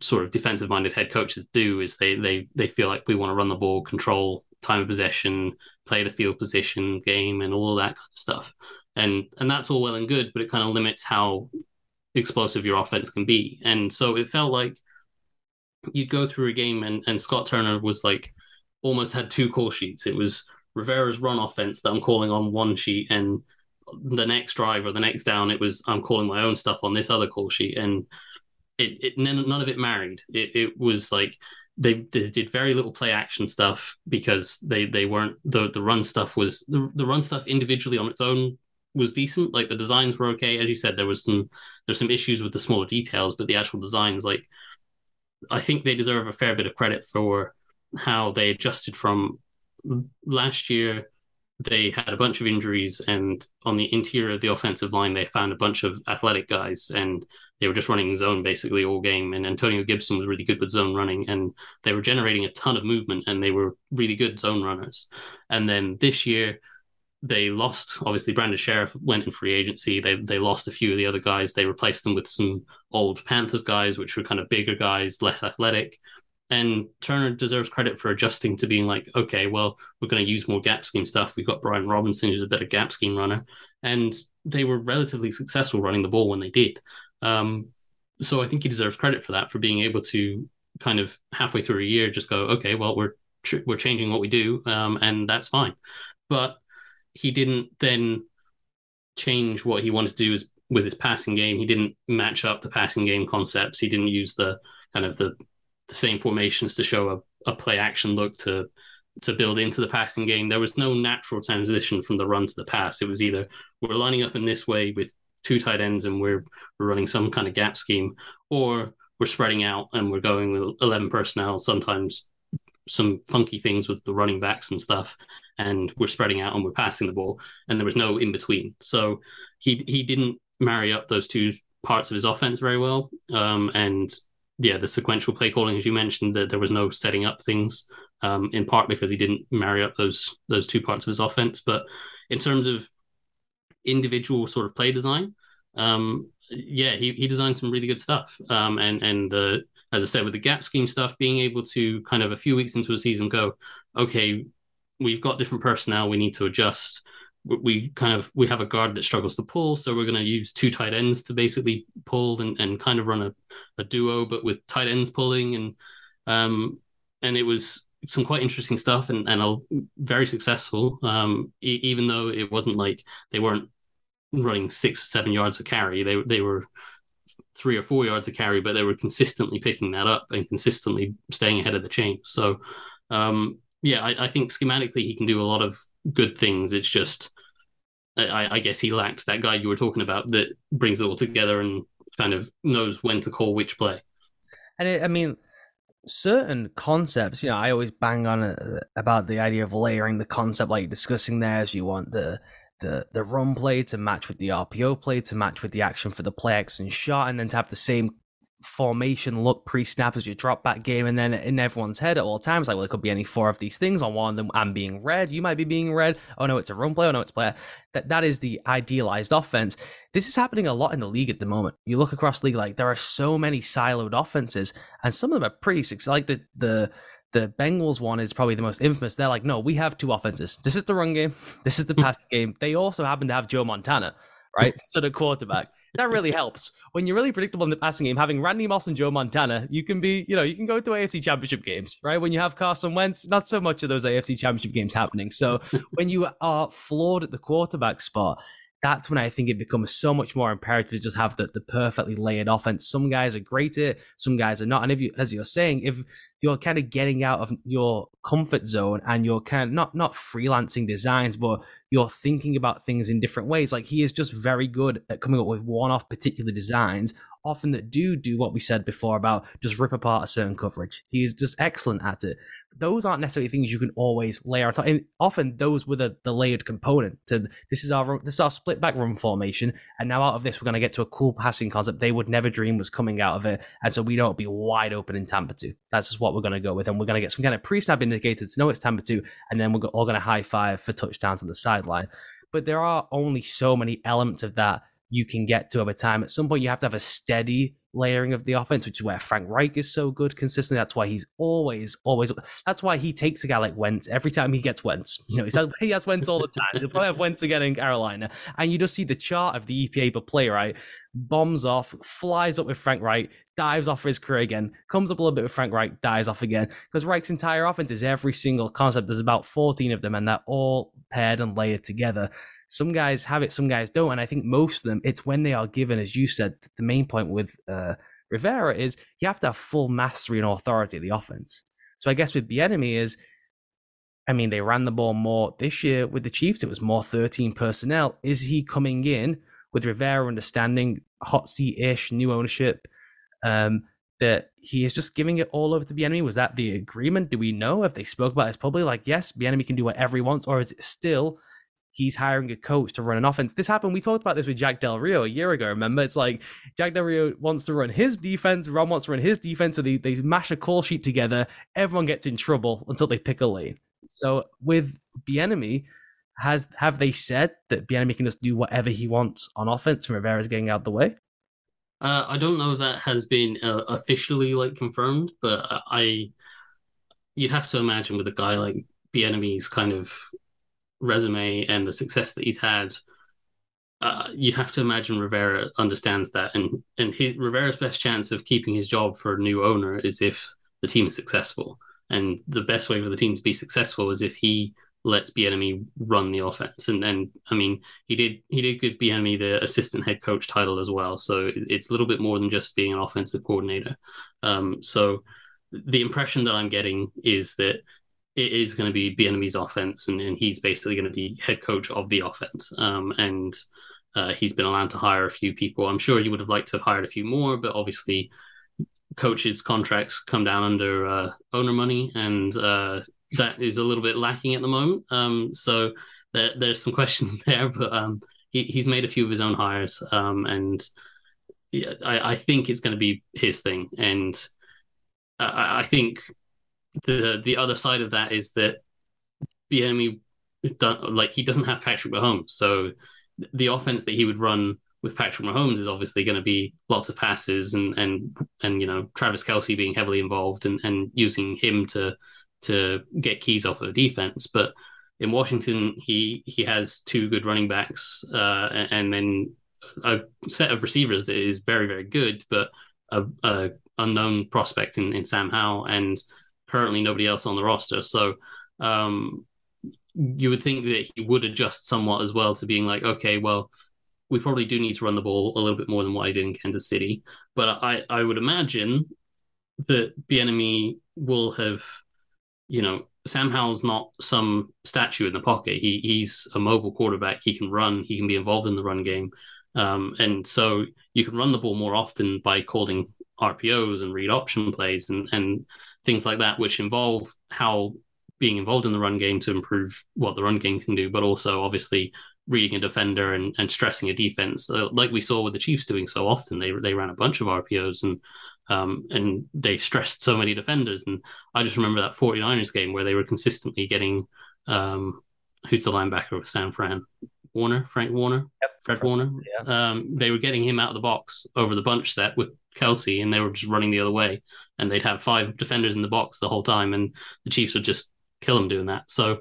sort of defensive minded head coaches do is they they they feel like we want to run the ball, control time of possession, play the field position game, and all that kind of stuff. And and that's all well and good, but it kind of limits how explosive your offense can be. And so it felt like you'd go through a game, and and Scott Turner was like almost had two call sheets. It was Rivera's run offense that I'm calling on one sheet, and the next drive or the next down, it was I'm calling my own stuff on this other call sheet, and it, it none of it married. It it was like they, they did very little play action stuff because they they weren't the the run stuff was the, the run stuff individually on its own was decent. Like the designs were okay. As you said there was some there's some issues with the smaller details but the actual designs like i think they deserve a fair bit of credit for how they adjusted from last year. They had a bunch of injuries, and on the interior of the offensive line, they found a bunch of athletic guys, and they were just running zone basically all game. And Antonio Gibson was really good with zone running, and they were generating a ton of movement, and they were really good zone runners. And then this year, they lost obviously Brandon Scherff went in free agency. They they lost a few of the other guys. They replaced them with some old Panthers guys, which were kind of bigger guys, less athletic. And Turner deserves credit for adjusting to being like, okay, well, we're going to use more gap scheme stuff. We've got Brian Robinson, who's a better gap scheme runner. And they were relatively successful running the ball when they did. Um, so I think he deserves credit for that, for being able to kind of halfway through a year just go, okay, well, we're we're changing what we do, um, and that's fine. But he didn't then change what he wanted to do with his passing game. He didn't match up the passing game concepts. He didn't use the kind of the the same formations to show a, a play action look to to build into the passing game. There was no natural transition from the run to the pass. It was either we're lining up in this way with two tight ends and we're we're running some kind of gap scheme, or we're spreading out and we're going with eleven personnel. Sometimes some funky things with the running backs and stuff, and we're spreading out and we're passing the ball, and there was no in between. So he he didn't marry up those two parts of his offense very well, um, and yeah, the sequential play calling, as you mentioned, that there was no setting up things, um, in part because he didn't marry up those those two parts of his offense. But in terms of individual sort of play design, um, yeah, he, he designed some really good stuff. Um, and and the as I said, with the gap scheme stuff, being able to kind of a few weeks into a season go, okay, we've got different personnel, we need to adjust we kind of we have a guard that struggles to pull, so we're going to use two tight ends to basically pull and, and kind of run a, a duo, but with tight ends pulling and um and it was some quite interesting stuff and and very successful. Um, e- even though it wasn't like they weren't running six or seven yards of carry, they they were three or four yards of carry, but they were consistently picking that up and consistently staying ahead of the chain. So um, yeah, I, I, think schematically he can do a lot of good things. It's just, I, I, guess he lacks that guy you were talking about that brings it all together and kind of knows when to call which play. And it, I mean, certain concepts, you know, I always bang on uh, about the idea of layering the concept, like discussing there, as you want the the the run play to match with the RPO play to match with the action for the play action shot, and then to have the same formation look pre-snap as your drop back game and then in everyone's head at all times like well it could be any four of these things on one of them i'm being read you might be being read oh no it's a run play oh no it's player. That that is the idealized offense. This is happening a lot in the league at the moment. You look across league like there are so many siloed offenses and some of them are pretty like the the the Bengals one is probably the most infamous. They're like, no, we have two offenses. This is the run game. This is the hmm. pass game. They also happen to have Joe Montana, right? Hmm. so the quarterback that really helps. When you're really predictable in the passing game, having Randy Moss and Joe Montana, you can be, you know, you can go to AFC championship games, right? When you have Carson Wentz, not so much of those AFC championship games happening. So when you are flawed at the quarterback spot, that's when I think it becomes so much more imperative to just have the, the perfectly layered offense. Some guys are great at it, some guys are not. And if you, as you're saying, if you're kind of getting out of your comfort zone and you're kind of not not freelancing designs, but you're thinking about things in different ways. Like he is just very good at coming up with one-off particular designs, often that do do what we said before about just rip apart a certain coverage. He is just excellent at it. those aren't necessarily things you can always layer on top. And often those were the, the layered component to this is our this is our split back run formation, and now out of this we're going to get to a cool passing concept they would never dream was coming out of it, and so we don't be wide open in Tampa two. That's just what we're going to go with, and we're going to get some kind of pre-snap indicator to know it's Tampa two, and then we're all going to high five for touchdowns on the sideline. But there are only so many elements of that you can get to over time. At some point, you have to have a steady layering of the offense, which is where Frank Reich is so good consistently. That's why he's always, always. That's why he takes a guy like Wentz every time he gets Wentz. You know, he says he has Wentz all the time. He'll probably have Wentz again in Carolina, and you just see the chart of the EPA per play, right? Bombs off, flies up with Frank Reich, dives off for his career again, comes up a little bit with Frank Reich, dies off again. Because Reich's entire offense is every single concept. There's about 14 of them, and they're all paired and layered together. Some guys have it, some guys don't. And I think most of them, it's when they are given, as you said, the main point with uh, Rivera is you have to have full mastery and authority of the offense. So I guess with Bieniemy is, I mean, they ran the ball more this year with the Chiefs. It was more 13 personnel. Is he coming in with Rivera understanding hot seat ish, new ownership? Um, that he is just giving it all over to Bieniemy? Was that the agreement? Do we know if they spoke about this publicly? Like, yes, Bieniemy can do whatever he wants, or is it still he's hiring a coach to run an offense? This happened. We talked about this with Jack Del Rio a year ago. Remember, it's like Jack Del Rio wants to run his defense, Ron wants to run his defense, so they they mash a call sheet together. Everyone gets in trouble until they pick a lane. So with Bieniemy, has have they said that Bieniemy can just do whatever he wants on offense and Rivera's getting out the way? Uh, I don't know if that has been uh, officially like confirmed, but I you'd have to imagine with a guy like Bieniemy's kind of resume and the success that he's had, uh, you'd have to imagine Rivera understands that, and and his Rivera's best chance of keeping his job for a new owner is if the team is successful, and the best way for the team to be successful is if he lets Bieniemy run the offense. And and I mean, he did he did give Bieniemy the assistant head coach title as well. So it's a little bit more than just being an offensive coordinator. Um, so the impression that I'm getting is that it is going to be Bieniemy's offense, and, and he's basically going to be head coach of the offense. Um, and uh, he's been allowed to hire a few people. I'm sure he would have liked to have hired a few more, but obviously coaches' contracts come down under uh, owner money, and uh, that is a little bit lacking at the moment. Um, so there, there's some questions there, but um, he, he's made a few of his own hires, um, and yeah, I, I, think it's going to be his thing. And I, I, think the the other side of that is that Bieniemy, like he doesn't have Patrick Mahomes, so the offense that he would run with Patrick Mahomes is obviously going to be lots of passes and and and you know Travis Kelce being heavily involved and and using him to to get keys off of the defense. But in Washington, he he has two good running backs, uh, and then a set of receivers that is very very good, but a, a unknown prospect in, in Sam Howell, and currently nobody else on the roster. So um, you would think that he would adjust somewhat as well to being like, okay, well, we probably do need to run the ball a little bit more than what I did in Kansas City. But I I would imagine that Bieniemy will have you know, Sam Howell's not some statue in the pocket. He he's a mobile quarterback. He can run. He can be involved in the run game, um, and so you can run the ball more often by calling RPOs and read option plays and and things like that, which involve Howell being involved in the run game to improve what the run game can do, but also obviously reading a defender and, and stressing a defense, like we saw with the Chiefs doing so often. They they ran a bunch of RPOs and um, and they stressed so many defenders. And I just remember that 49ers game where they were consistently getting um, who's the linebacker of San Fran? Warner, Frank Warner, yep. Fred Warner. Yeah. Um, they were getting him out of the box over the bunch set with Kelce, and they were just running the other way. And they'd have five defenders in the box the whole time, and the Chiefs would just kill them doing that. So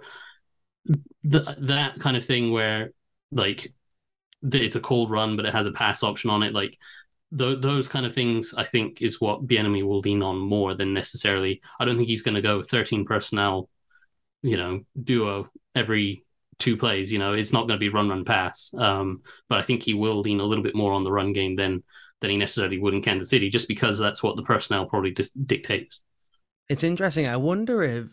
that kind of thing where like it's a cold run, but it has a pass option on it. Like th- those kind of things, I think, is what Bieniemy will lean on more than necessarily. I don't think he's going to go 13 personnel, you know, duo every two plays. You know, it's not going to be run, run, pass. Um, but I think he will lean a little bit more on the run game than than he necessarily would in Kansas City, just because that's what the personnel probably dis- dictates. It's interesting. I wonder if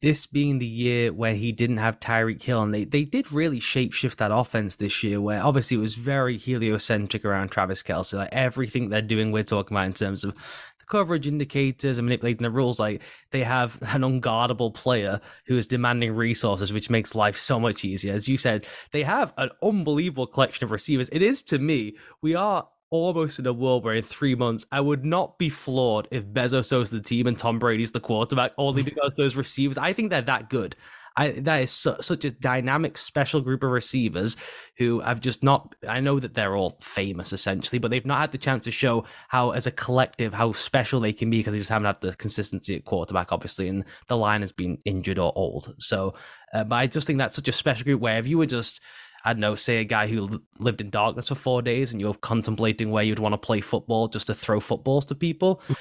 this being the year where he didn't have Tyreek Hill, and they, they did really shapeshift that offense this year, where obviously it was very heliocentric around Travis Kelce. Like everything they're doing, we're talking about in terms of the coverage indicators and manipulating the rules. Like they have an unguardable player who is demanding resources, which makes life so much easier. As you said, they have an unbelievable collection of receivers. It is to me, we are almost in a world where in three months I would not be floored if Bezos owns the team and Tom Brady's the quarterback only because those receivers. I think they're that good. I that is su- such a dynamic, special group of receivers who have just not. I know that they're all famous essentially, but they've not had the chance to show how, as a collective, how special they can be because they just haven't had the consistency at quarterback, obviously, and the line has been injured or old. So, uh, but I just think that's such a special group where if you were just I don't know, say a guy who lived in darkness for four days and you're contemplating where you'd want to play football just to throw footballs to people. Mm.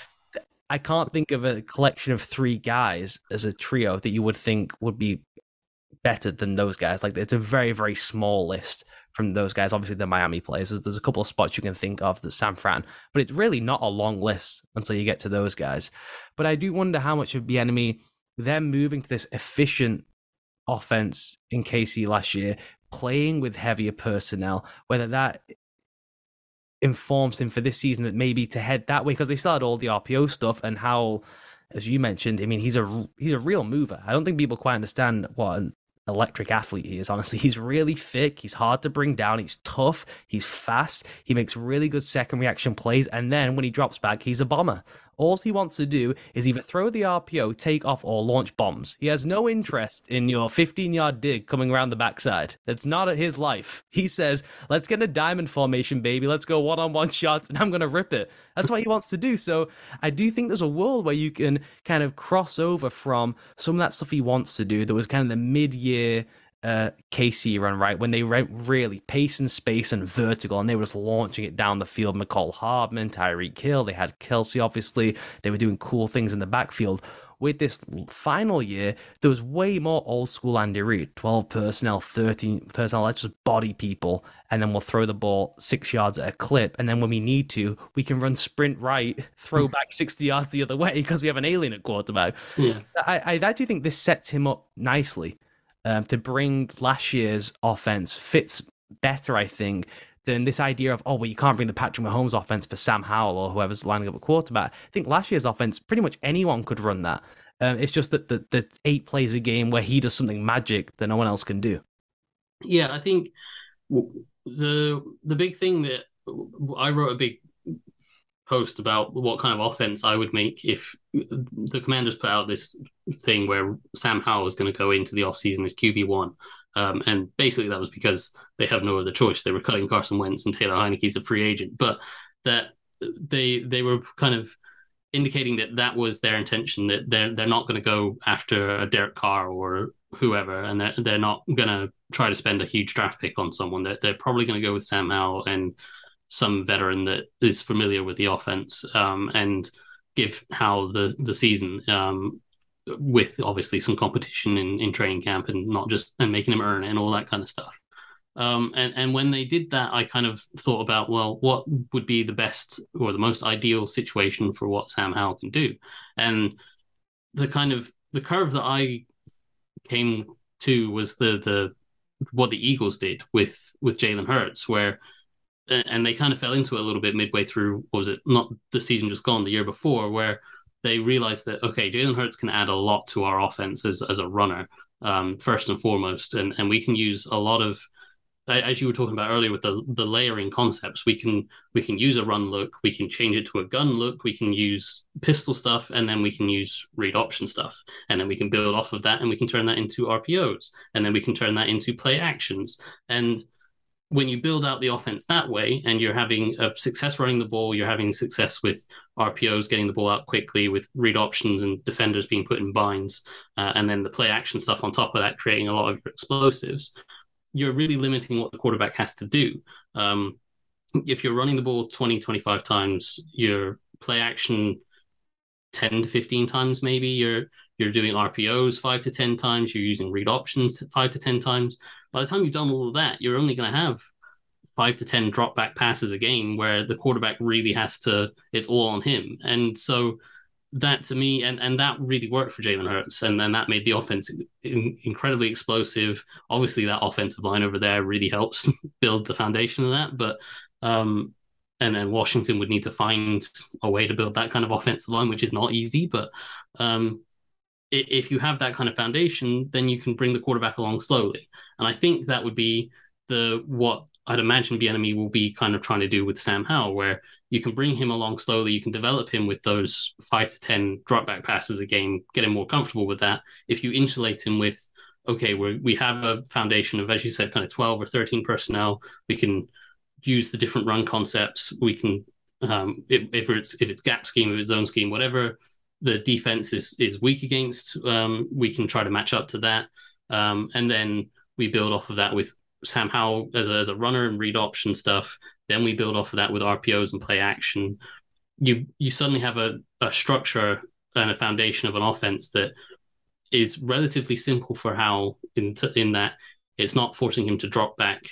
I can't think of a collection of three guys as a trio that you would think would be better than those guys. Like it's a very, very small list from those guys. Obviously, the Miami players. There's, there's a couple of spots you can think of, the San Fran, but it's really not a long list until you get to those guys. But I do wonder how much of Bieniemy. them moving to this efficient offense in KC last year playing with heavier personnel, whether that informs him for this season that maybe to head that way because they still had all the RPO stuff and how, as you mentioned, I mean he's a he's a real mover. I don't think people quite understand what an electric athlete he is. Honestly, he's really thick. He's hard to bring down. He's tough. He's fast. He makes really good second reaction plays, and then when he drops back, he's a bomber. All he wants to do is either throw the RPO, take off, or launch bombs. He has no interest in your 15 yard dig coming around the backside. That's not his life. He says, let's get in a diamond formation, baby. Let's go one on one shots, and I'm going to rip it. That's what he wants to do. So I do think there's a world where you can kind of cross over from some of that stuff he wants to do that was kind of the mid year uh, KC run, right? When they went really pace and space and vertical, and they were just launching it down the field. Mecole Hardman, Tyreek Hill, they had Kelce, obviously. They were doing cool things in the backfield. With this final year, there was way more old school Andy Reid 12 personnel, 13 personnel. Let's just body people, and then we'll throw the ball six yards at a clip. And then when we need to, we can run sprint right, throw back 60 yards the other way because we have an alien at quarterback. Yeah. I, I actually think this sets him up nicely um, to bring last year's offense fits better, I think, than this idea of, oh, well, you can't bring the Patrick Mahomes offense for Sam Howell or whoever's lining up a quarterback. I think last year's offense, pretty much anyone could run that. Um, it's just that the, the eight plays a game where he does something magic that no one else can do. Yeah, I think the the big thing that I wrote a big post about what kind of offense I would make if the Commanders put out this thing where Sam Howell is going to go into the offseason as QB1. Um, and basically, that was because they have no other choice. They were cutting Carson Wentz and Taylor Heinicke's a free agent. But that they they were kind of indicating that that was their intention that they're they're not going to go after a Derek Carr or whoever, and they're they're not going to try to spend a huge draft pick on someone. They're, they're probably going to go with Sam Howell and some veteran that is familiar with the offense um, and give Howell the the season um, with obviously some competition in, in training camp and not just and making him earn it and all that kind of stuff. Um, and and when they did that, I kind of thought about well, what would be the best or the most ideal situation for what Sam Howell can do, and the kind of the curve that I came to was the the what the Eagles did with with Jalen Hurts, where and they kind of fell into it a little bit midway through. was it not the season just gone, the year before, where they realized that okay, Jalen Hurts can add a lot to our offense as as a runner, um, first and foremost, and and we can use a lot of as you were talking about earlier with the the layering concepts we can we can use a run look we can change it to a gun look we can use pistol stuff and then we can use read option stuff. And then we can build off of that and we can turn that into rpos and then we can turn that into play actions. And when you build out the offense that way and you're having a success running the ball, you're having success with RPOs getting the ball out quickly, with read options and defenders being put in binds, uh, and then the play action stuff on top of that, creating a lot of explosives, you're really limiting what the quarterback has to do. Um, if you're running the ball 20, 25 times, your play action 10 to 15 times, maybe you're you're doing RPOs five to 10 times, you're using read options five to 10 times by the time you've done all of that, you're only going to have five to 10 drop back passes a game where the quarterback really has to, it's all on him. And so that to me, and, and that really worked for Jalen Hurts. And then that made the offense in, incredibly explosive. Obviously, that offensive line over there really helps build the foundation of that. But, um, and then Washington would need to find a way to build that kind of offensive line, which is not easy. But um, if you have that kind of foundation, then you can bring the quarterback along slowly. And I think that would be the what I'd imagine Bieniemy will be kind of trying to do with Sam Howell, where you can bring him along slowly, you can develop him with those five to ten drop back passes a game, get him more comfortable with that. If you insulate him with, okay, we we have a foundation of, as you said, kind of twelve or thirteen personnel, we can use the different run concepts. We can, um, if, if it's if it's gap scheme, if it's zone scheme, whatever the defense is is weak against, um, we can try to match up to that, um, and then we build off of that with Sam Howell as a, as a runner and read option stuff. Then we build off of that with RPOs and play action. You you suddenly have a, a structure and a foundation of an offense that is relatively simple for Howell in t- in that it's not forcing him to drop back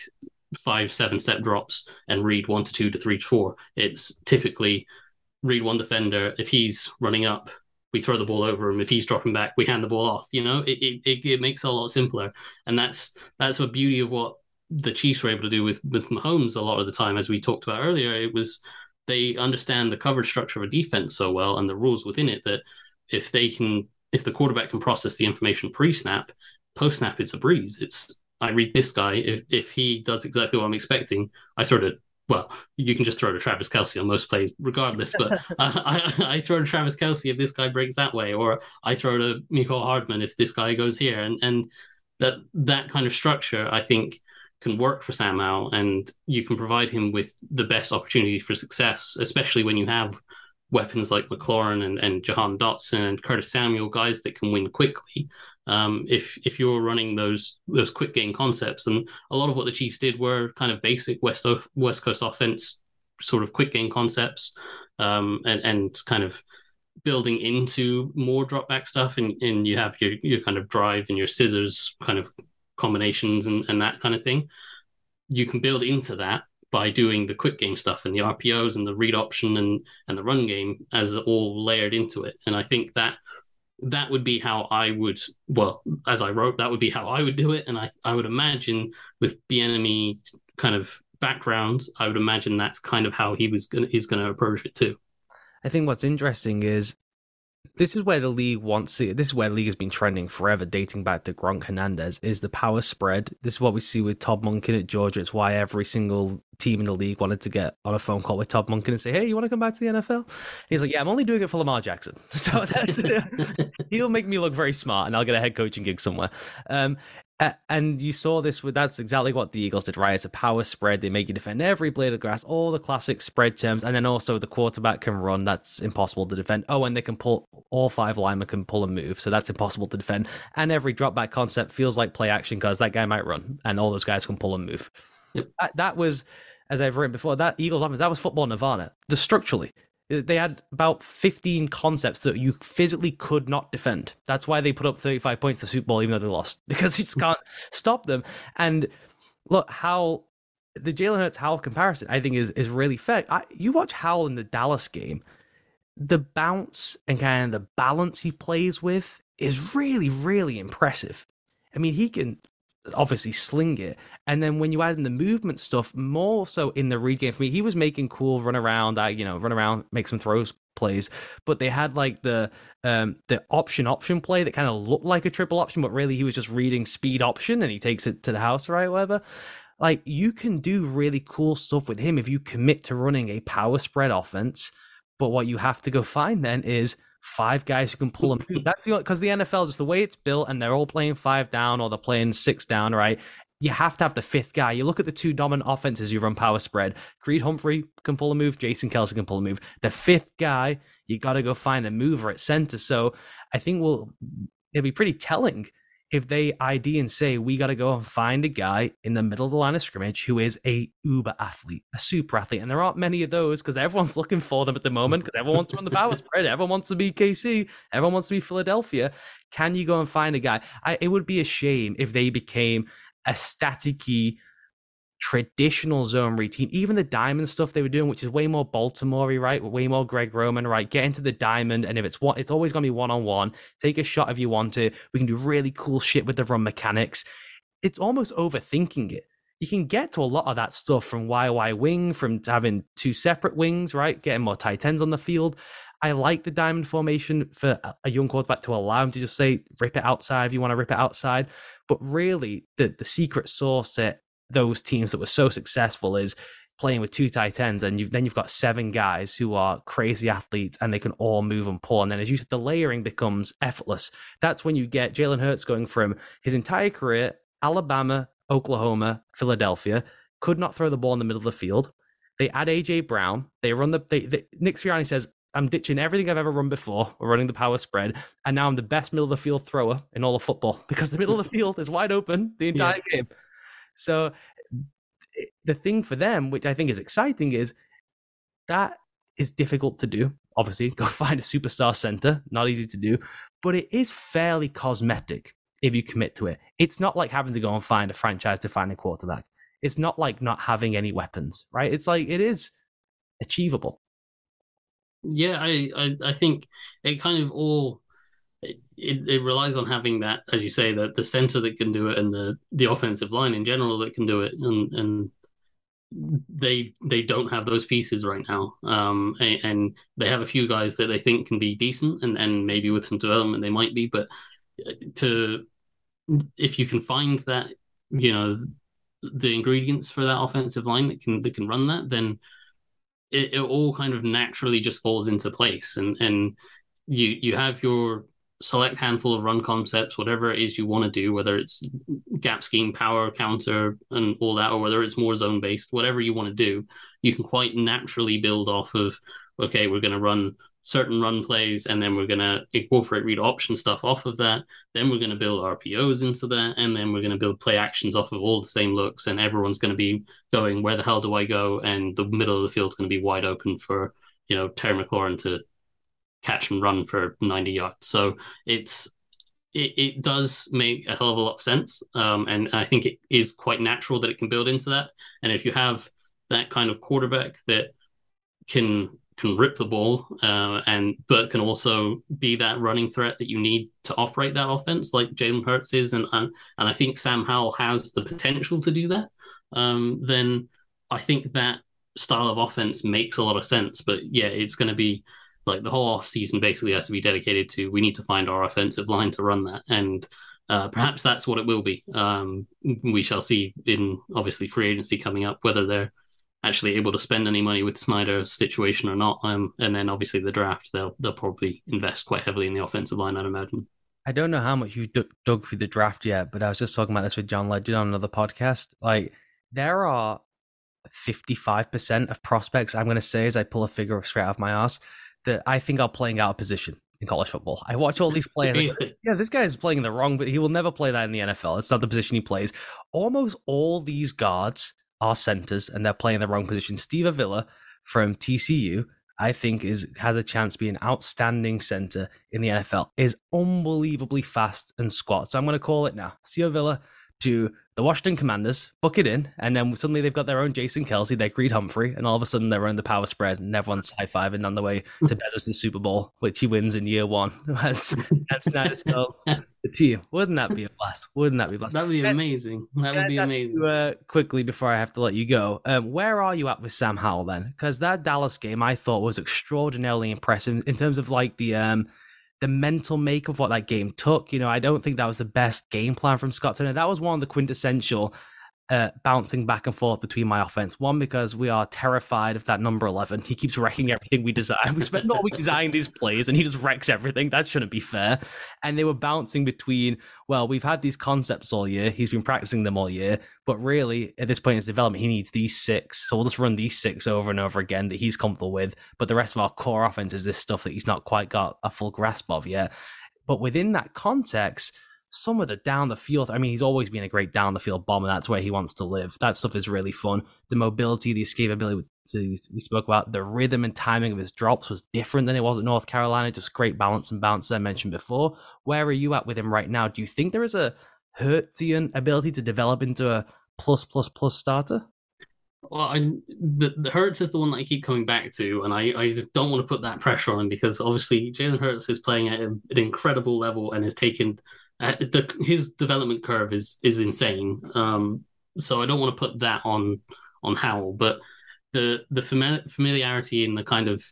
five seven step drops and read one to two to three to four. It's typically read one defender. If he's running up, we throw the ball over him. If he's dropping back, we hand the ball off. You know, it it, it makes it a lot simpler, and that's that's the beauty of what the Chiefs were able to do with with Mahomes a lot of the time, as we talked about earlier, it was they understand the coverage structure of a defense so well and the rules within it that if they can if the quarterback can process the information pre-snap, post-snap it's a breeze. It's I read this guy, if if he does exactly what I'm expecting, I sort of well, you can just throw to Travis Kelce on most plays, regardless. But uh, I, I, I, throw to Travis Kelce if this guy breaks that way, or I throw to Mecole Hardman if this guy goes here, and and that that kind of structure, I think, can work for Sam Howell, and you can provide him with the best opportunity for success, especially when you have weapons like McLaurin and, and Jahan Dotson and Curtis Samuel, guys that can win quickly. Um, if if you're running those those quick game concepts, and a lot of what the Chiefs did were kind of basic West West Coast offense sort of quick game concepts, um, and and kind of building into more drop back stuff, and, and you have your your kind of drive and your scissors kind of combinations and, and that kind of thing. You can build into that by doing the quick game stuff and the RPOs and the read option and and the run game as all layered into it. And I think that that would be how I would well, as I wrote, that would be how I would do it. And I, I would imagine with Bieniemy kind of background, I would imagine that's kind of how he was gonna he's gonna approach it too. I think what's interesting is this is where the league wants it. This is where the league has been trending forever, dating back to Gronk Hernandez. Is the power spread? This is what we see with Todd Monken at Georgia. It's why every single team in the league wanted to get on a phone call with Todd Monken and say, "Hey, you want to come back to the NFL?" He's like, "Yeah, I'm only doing it for Lamar Jackson, so that's he'll make me look very smart, and I'll get a head coaching gig somewhere." Um, uh, and you saw this with that's exactly what the Eagles did, right? It's a power spread. They make you defend every blade of grass, all the classic spread terms, and then also the quarterback can run. That's impossible to defend. Oh, and they can pull all five linemen can pull and move, so that's impossible to defend. And every drop back concept feels like play action because that guy might run, and all those guys can pull and move. Yep. That, that was, as I've written before, that Eagles offense that was football nirvana. Just structurally, Uh, they had about 15 concepts that you physically could not defend. That's why they put up 35 points to Super Bowl, even though they lost, because just can't stop them. And look, how the Jalen Hurts Howell comparison, I think, is is really fair. I, you watch Howell in the Dallas game, the bounce and kind of the balance he plays with is really, really impressive. I mean, he can obviously sling it. And then when you add in the movement stuff, more so in the read game for me, he was making cool run around, I you know, run around, make some throws plays, but they had like the um the option option play that kind of looked like a triple option, but really he was just reading speed option and he takes it to the house, right? Whatever. Like you can do really cool stuff with him if you commit to running a power spread offense. But what you have to go find then is five guys who can pull them. That's the because the NFL is just the way it's built, and they're all playing five down or they're playing six down, right? You have to have the fifth guy. You look at the two dominant offenses you run power spread. Creed Humphrey can pull a move. Jason Kelce can pull a move. The fifth guy, you got to go find a mover at center. So I think we'll it'll be pretty telling if they ID and say we got to go and find a guy in the middle of the line of scrimmage who is a uber athlete, a super athlete, and there aren't many of those because everyone's looking for them at the moment because everyone wants to run the power spread, everyone wants to be KC, everyone wants to be Philadelphia. Can you go and find a guy? I, it would be a shame if they became a staticky traditional zone read team, even the diamond stuff they were doing, which is way more Baltimore, right? Way more Greg Roman, right? Get into the diamond, and if it's one, it's always gonna be one on one. Take a shot if you want to. We can do really cool shit with the run mechanics. It's almost overthinking it. You can get to a lot of that stuff from YY wing, from having two separate wings, right? Getting more tight ends on the field. I like the diamond formation for a young quarterback to allow him to just say, rip it outside if you want to rip it outside. But really, the, the secret sauce to those teams that were so successful is playing with two tight ends, and you've, then you've got seven guys who are crazy athletes and they can all move and pull. And then, as you said, the layering becomes effortless. That's when you get Jalen Hurts going from his entire career Alabama, Oklahoma, Philadelphia, could not throw the ball in the middle of the field. They add AJ Brown. They run the. They, they, Nick Sirianni says, "I'm ditching everything I've ever run before. We're running the power spread, and now I'm the best middle of the field thrower in all of football because the middle of the field is wide open the entire yeah. game." So eh, the thing for them, which I think is exciting, is that is difficult to do. Obviously, go find a superstar center, not easy to do, but it is fairly cosmetic if you commit to it. It's not like having to go and find a franchise defining quarterback. It's not like not having any weapons, right? It's like it is achievable. Yeah, I, I, I think it kind of all it, it relies on having that, as you say, that the center that can do it and the the offensive line in general that can do it, and and they they don't have those pieces right now. Um, and, and, they have a few guys that they think can be decent, and and maybe with some development they might be. But uh, to if you can find that, you know, the ingredients for that offensive line that can that can run that, then it, it all kind of naturally just falls into place. And and you you have your select handful of run concepts, whatever it is you want to do, whether it's gap scheme, power counter, and all that, or whether it's more zone based, whatever you want to do, you can quite naturally build off of, okay, we're going to run certain run plays and then we're going to incorporate read option stuff off of that. Then we're going to build RPOs into that. And then we're going to build play actions off of all the same looks. And everyone's going to be going, where the hell do I go? And the middle of the field is going to be wide open for, you know, Terry McLaurin to catch and run for 90 yards. So it's it, it does make a hell of a lot of sense. Um, and I think it is quite natural that it can build into that. And if you have that kind of quarterback that can can rip the ball uh, and but can also be that running threat that you need to operate that offense like Jalen Hurts is and and, and I think Sam Howell has the potential to do that um, then I think that style of offense makes a lot of sense but yeah it's going to be like the whole off season basically has to be dedicated to we need to find our offensive line to run that, and uh, perhaps that's what it will be. Um, we shall see in obviously free agency coming up whether they're actually able to spend any money with Snyder's situation or not. Um, and then obviously the draft they'll they'll probably invest quite heavily in the offensive line, I'd imagine. I don't know how much you dug through the draft yet, but I was just talking about this with John Legend on another podcast. Like there are 55% of prospects, I'm going to say, as I pull a figure straight out of my ass, that I think are playing out of position in college football. I watch all these players. Like, yeah, this guy is playing the wrong, but he will never play that in the NFL. It's not the position he plays. Almost all these guards are centers, and they're playing the wrong position. Steve Avila from TCU, I think, is has a chance to be an outstanding center in the NFL. Is unbelievably fast and squat. So I'm going to call it now. Steve Avila to the Washington Commanders, book it in, and then suddenly they've got their own Jason Kelce, their Creed Humphrey, and all of a sudden they're on the power spread, and everyone's high fiving on the way to Bezos' Super Bowl, which he wins in year one. That's that's Snyder sells the team. Wouldn't that be a blast? Wouldn't that be a blast? That'd be amazing. That would be amazing. You, uh, quickly before I have to let you go, um, where are you at with Sam Howell then? Because that Dallas game I thought was extraordinarily impressive in terms of like the um the mental make of what that game took. You know, I don't think that was the best game plan from Scott Turner. That was one of the quintessential uh, bouncing back and forth between my offense. One, because we are terrified of that number 11. He keeps wrecking everything we design. We spent all week designing these plays and he just wrecks everything. That shouldn't be fair. And they were bouncing between, well, we've had these concepts all year. He's been practicing them all year. But really, at this point in his development, he needs these six. So we'll just run these six over and over again that he's comfortable with. But the rest of our core offense is this stuff that he's not quite got a full grasp of yet. But within that context, some of the down the field. I mean, he's always been a great down the field bomber. That's where he wants to live. That stuff is really fun. The mobility, the escapability we spoke about, the rhythm and timing of his drops was different than it was at North Carolina. Just great balance and bounce, I mentioned before. Where are you at with him right now? Do you think there is a Hurtsian ability to develop into a plus plus plus starter? Well, I, the, the is the one that I keep coming back to, and I, I don't want to put that pressure on him because obviously Jalen Hurts is playing at an incredible level and is taking uh, the his development curve is is insane. Um, so I don't want to put that on on Howell, but the the familiarity and the kind of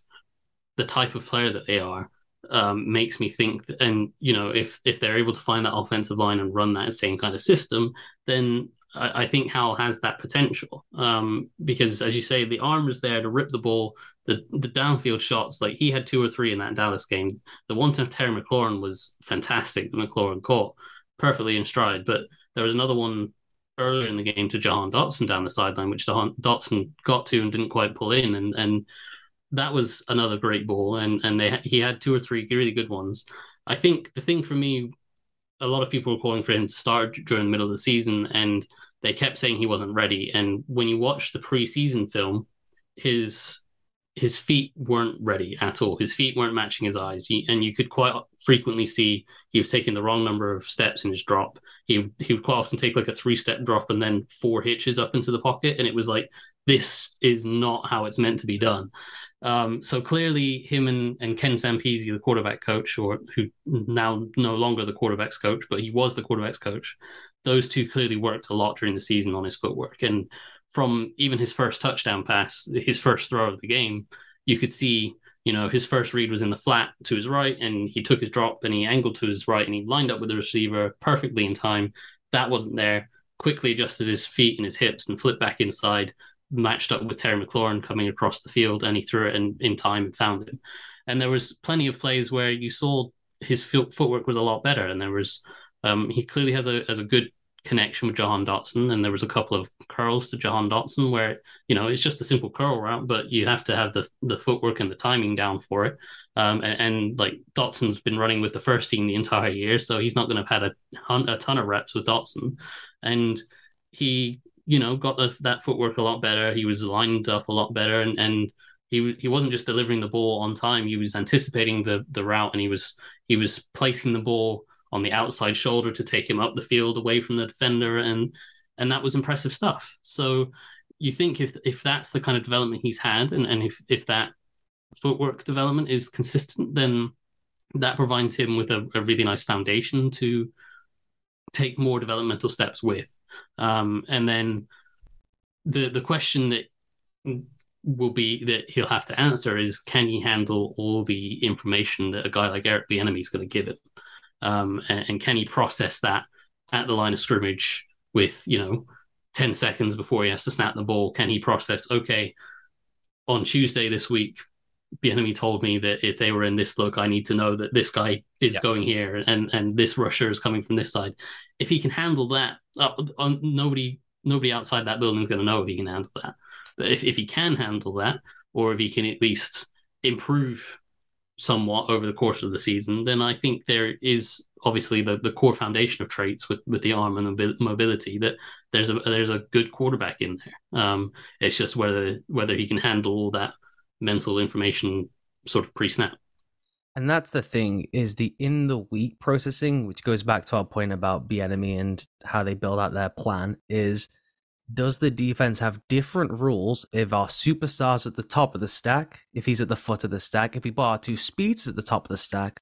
the type of player that they are um, makes me think. That, and you know, if if they're able to find that offensive line and run that same kind of system, then I, I think Howell has that potential. Um, because as you say, the arm is there to rip the ball. The the downfield shots, like he had two or three in that Dallas game. The one to Terry McLaurin was fantastic. The McLaurin caught perfectly in stride, but there was another one earlier in the game to Jahan Dotson down the sideline, which Dotson got to and didn't quite pull in, and and that was another great ball. And and they he had two or three really good ones. I think the thing for me, a lot of people were calling for him to start during the middle of the season, and they kept saying he wasn't ready. And when you watch the preseason film, his his feet weren't ready at all. His feet weren't matching his eyes, and you could quite frequently see he was taking the wrong number of steps in his drop. He he would quite often take like a three step drop and then four hitches up into the pocket, and it was like this is not how it's meant to be done. Um, so clearly, him and, and Ken Zampese, the quarterback coach, or who now no longer the quarterbacks coach, but he was the quarterbacks coach, those two clearly worked a lot during the season on his footwork. And from even his first touchdown pass, his first throw of the game, you could see, you know, his first read was in the flat to his right, and he took his drop and he angled to his right and he lined up with the receiver perfectly in time. That wasn't there. Quickly adjusted his feet and his hips and flipped back inside matched up with Terry McLaurin coming across the field, and he threw it in, in time and found it. And there was plenty of plays where you saw his footwork was a lot better, and there was um, he clearly has a has a good connection with Jahan Dotson, and there was a couple of curls to Jahan Dotson where you know it's just a simple curl route, but you have to have the the footwork and the timing down for it. Um, and, and, like Dotson's been running with the first team the entire year, so he's not going to have had a, a ton of reps with Dotson, and he you know, got the, that footwork a lot better. He was lined up a lot better, and and he he wasn't just delivering the ball on time. He was anticipating the the route, and he was he was placing the ball on the outside shoulder to take him up the field away from the defender, and and that was impressive stuff. So you think if if that's the kind of development he's had, and and if if that footwork development is consistent, then that provides him with a, a really nice foundation to take more developmental steps with. Um, and then the the question that will be that he'll have to answer is can he handle all the information that a guy like Eric Bieniemy is going to give him, um, and, and, can he process that at the line of scrimmage with you know ten seconds before he has to snap the ball? Can he process okay? On Tuesday this week, Bieniemy told me that if they were in this look, I need to know that this guy is yeah. going here and and this rusher is coming from this side. If he can handle that, uh, uh, nobody nobody outside that building is going to know if he can handle that. But if if he can handle that, or if he can at least improve somewhat over the course of the season, then I think there is obviously the, the core foundation of traits with, with the arm and the mobility that there's a there's a good quarterback in there. Um, it's just whether whether he can handle that mental information sort of pre-snap. And that's the thing is the in the week processing, which goes back to our point about Bieniemy and how they build out their plan. Is does the defense have different rules if our superstars at the top of the stack, if he's at the foot of the stack, if bar two speeds at the top of the stack,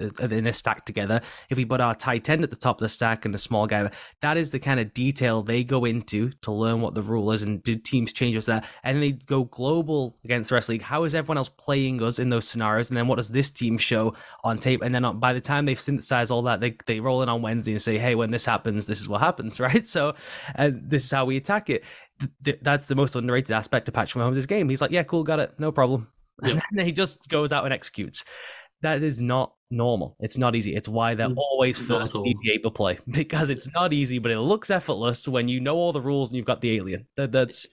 Uh, in a stack together. If we put our tight end at the top of the stack and a small guy, that is the kind of detail they go into to learn what the rule is and do teams change us there. And then they go global against the rest of the league. How is everyone else playing us in those scenarios? And then what does this team show on tape? And then uh, by the time they've synthesized all that, they, they roll in on Wednesday and say, hey, when this happens, this is what happens, right? So and this is how we attack it. that's the most underrated aspect of Patrick Mahomes' game. He's like, yeah, cool, got it, no problem. Yep. And then he just goes out and executes that is not normal. It's not easy. It's why they're mm, always first to play because it's not easy, but it looks effortless when you know all the rules and you've got the alien. That, that's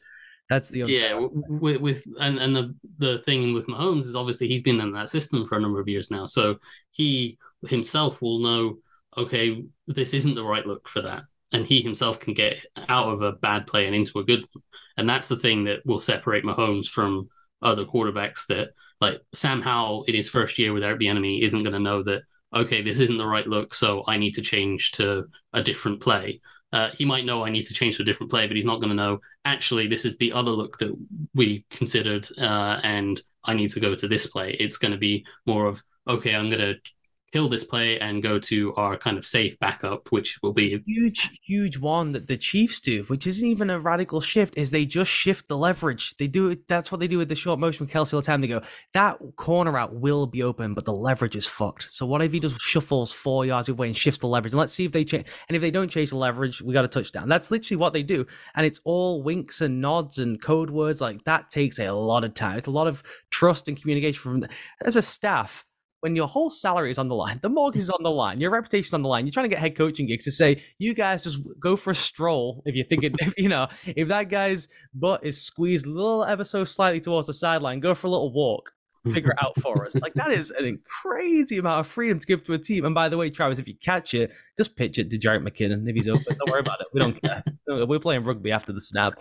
that's the yeah. With, with and and the the thing with Mahomes is obviously he's been in that system for a number of years now, so he himself will know. Okay, this isn't the right look for that, and he himself can get out of a bad play and into a good one. And that's the thing that will separate Mahomes from other quarterbacks that like Sam Howell in his first year with Eric Bieniemy isn't going to know that okay, this isn't the right look, so I need to change to a different play. Uh, he might know I need to change to a different play, but he's not going to know actually this is the other look that we considered, uh, and I need to go to this play. It's going to be more of okay, I'm going to kill this play and go to our kind of safe backup, which will be a huge, huge one that the Chiefs do, which isn't even a radical shift, is they just shift the leverage. They do it. That's what they do with the short motion with Kelce all the time. They go, that corner out will be open, but the leverage is fucked. So what if he just shuffles four yards away and shifts the leverage? And let's see if they change. And if they don't change the leverage, we got a touchdown. That's literally what they do. And it's all winks and nods and code words. Like that takes a lot of time. It's a lot of trust and communication from as a staff when your whole salary is on the line, the mortgage is on the line, your reputation is on the line, you're trying to get head coaching gigs to say, you guys just go for a stroll if you're thinking, if, you know, if that guy's butt is squeezed a little ever so slightly towards the sideline, go for a little walk, figure it out for us. Like that is an crazy amount of freedom to give to a team. And by the way, Travis, if you catch it, just pitch it to Jerick McKinnon if he's open. Don't worry about it. We don't care. We're playing rugby after the snap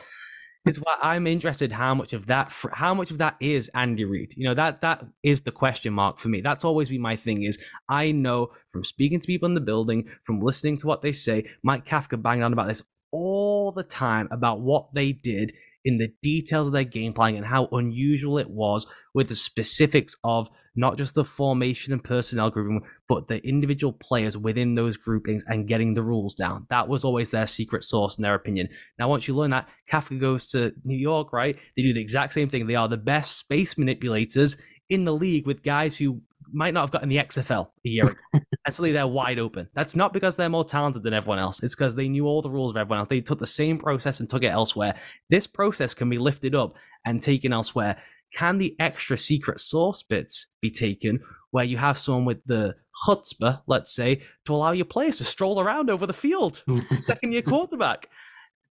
is why I'm interested how much of that how much of that is Andy Reid. You know that that is the question mark for me. That's always been my thing. Is I know from speaking to people in the building, from listening to what they say. Mike Kafka banged on about this all the time about what they did in the details of their game planning and how unusual it was with the specifics of not just the formation and personnel grouping, but the individual players within those groupings and getting the rules down. That was always their secret sauce, in their opinion. Now, once you learn that, Kafka goes to New York, right? They do the exact same thing. They are the best space manipulators in the league with guys who might not have gotten the XFL a year ago. and suddenly they're wide open. That's not because they're more talented than everyone else. It's because they knew all the rules of everyone else. They took the same process and took it elsewhere. This process can be lifted up and taken elsewhere. Can the extra secret source bits be taken where you have someone with the chutzpah, let's say, to allow your players to stroll around over the field, second year quarterback?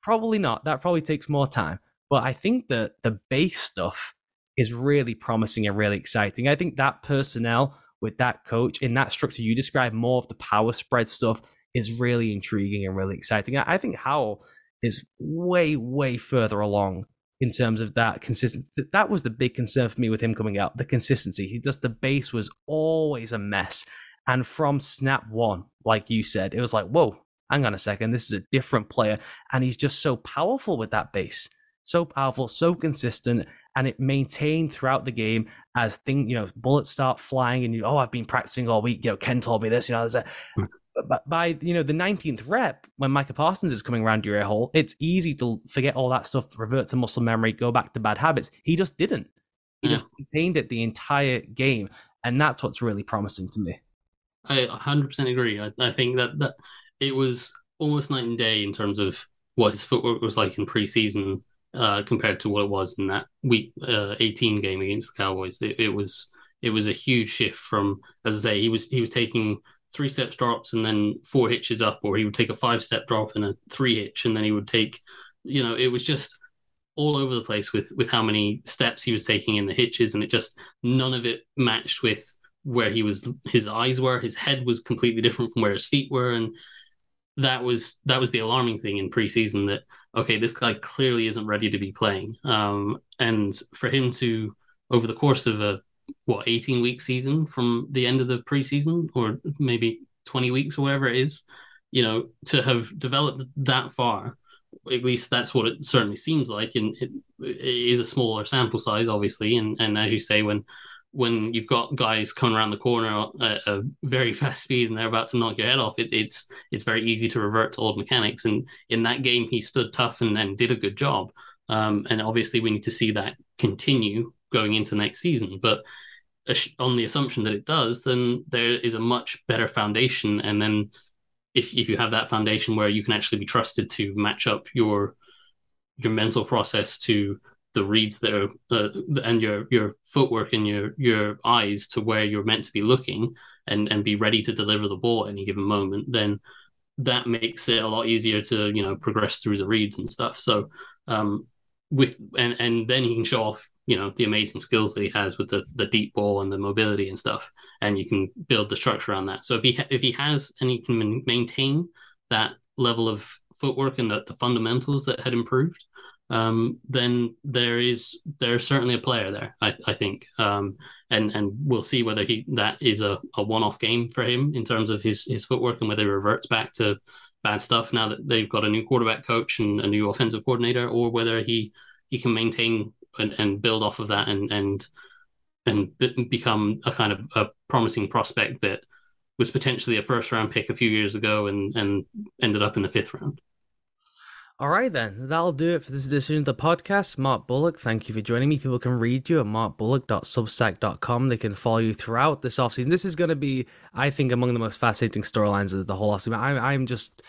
Probably not. That probably takes more time. But I think that the base stuff is really promising and really exciting. I think that personnel with that coach in that structure you describe more of the power spread stuff is really intriguing and really exciting. I think Howell is way, way further along in terms of that consistency. That was the big concern for me with him coming out. The consistency. He just the base was always a mess. And from snap one, like you said, it was like, whoa, hang on a second, this is a different player. And he's just so powerful with that base. So powerful, so consistent, and it maintained throughout the game as thing, you know, bullets start flying and you, oh, I've been practicing all week. You know, Ken told me this, you know, there's a, by you know the 19th rep when Micah Parsons is coming around your ear hole, it's easy to forget all that stuff, revert to muscle memory, go back to bad habits. He just didn't. He yeah. just maintained it the entire game, and that's what's really promising to me. I 100% agree. I, I think that that it was almost night and day in terms of what his footwork was like in preseason uh, compared to what it was in that week uh, 18 game against the Cowboys. It, it, was it was a huge shift from, as I say, he was he was taking three steps drops and then four hitches up, or he would take a five step drop and a three hitch, and then he would take, you know, it was just all over the place with with how many steps he was taking in the hitches, and it just none of it matched with where he was his eyes were his head was completely different from where his feet were and that was that was the alarming thing in preseason that okay, this guy clearly isn't ready to be playing. Um, and for him to, over the course of a what 18 week season from the end of the preseason, or maybe 20 weeks or whatever it is, you know, to have developed that far, at least that's what it certainly seems like. And it, it is a smaller sample size, obviously. And and as you say, when when you've got guys coming around the corner at a very fast speed and they're about to knock your head off, it, it's it's very easy to revert to old mechanics. And in that game, he stood tough and, and did a good job. Um, and obviously, we need to see that continue going into next season. But on the assumption that it does, then there is a much better foundation. And then if if you have that foundation where you can actually be trusted to match up your your mental process to the reads that are uh, and your your footwork and your your eyes to where you're meant to be looking and and be ready to deliver the ball at any given moment then that makes it a lot easier to you know progress through the reads and stuff so um with and and then he can show off you know the amazing skills that he has with the the deep ball and the mobility and stuff and you can build the structure on that so if he if he has and he can maintain that level of footwork and the, the fundamentals that had improved um, then there is there's certainly a player there. I, I think, um, and and we'll see whether he that is a, a one off game for him in terms of his his footwork and whether he reverts back to bad stuff now that they've got a new quarterback coach and a new offensive coordinator, or whether he he can maintain and, and build off of that and and and become a kind of a promising prospect that was potentially a first round pick a few years ago and and ended up in the fifth round. All right, then. That'll do it for this edition of the podcast. Mark Bullock, thank you for joining me. People can read you at markbullock.substack.com. They can follow you throughout this offseason. This is going to be, I think, among the most fascinating storylines of the whole offseason. I'm, I'm just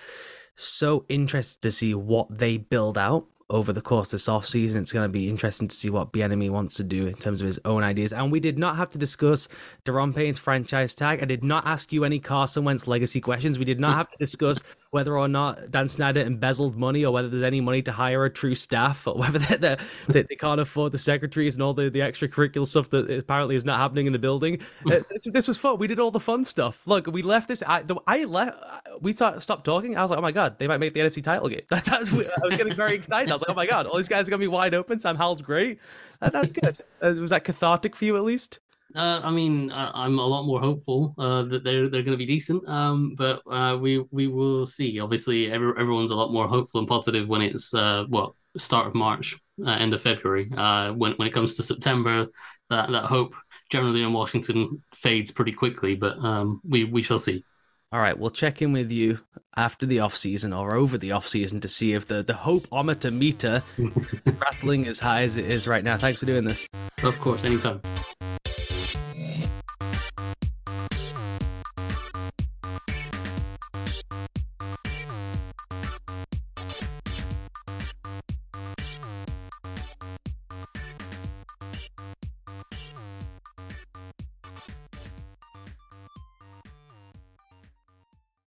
so interested to see what they build out over the course of this off season. It's going to be interesting to see what Bieniemy wants to do in terms of his own ideas. And we did not have to discuss Daron Payne's franchise tag. I did not ask you any Carson Wentz legacy questions. We did not have to discuss whether or not Dan Snyder embezzled money or whether there's any money to hire a true staff or whether they they they can't afford the secretaries and all the, the extracurricular stuff that apparently is not happening in the building. Uh, this was fun. We did all the fun stuff. Look, we left this. I, the, I left. We stopped talking. I was like, oh my god, they might make the NFC title game. That, that's. I was getting very excited. I was like, oh my god, all these guys are gonna be wide open. Sam Howell's great. That, that's good. Uh, was that cathartic for you at least? Uh, I mean, I, am a lot more hopeful uh, that they're they're going to be decent. Um, but uh, we we will see. Obviously, every, everyone's a lot more hopeful and positive when it's uh, well start of March, uh, end of February. Uh, when when it comes to September, that that hope generally in Washington fades pretty quickly, but um, we we shall see. All right, we'll check in with you after the off season or over the off season to see if the the hopeometer meter rattling as high as it is right now. Thanks for doing this. Of course, anytime.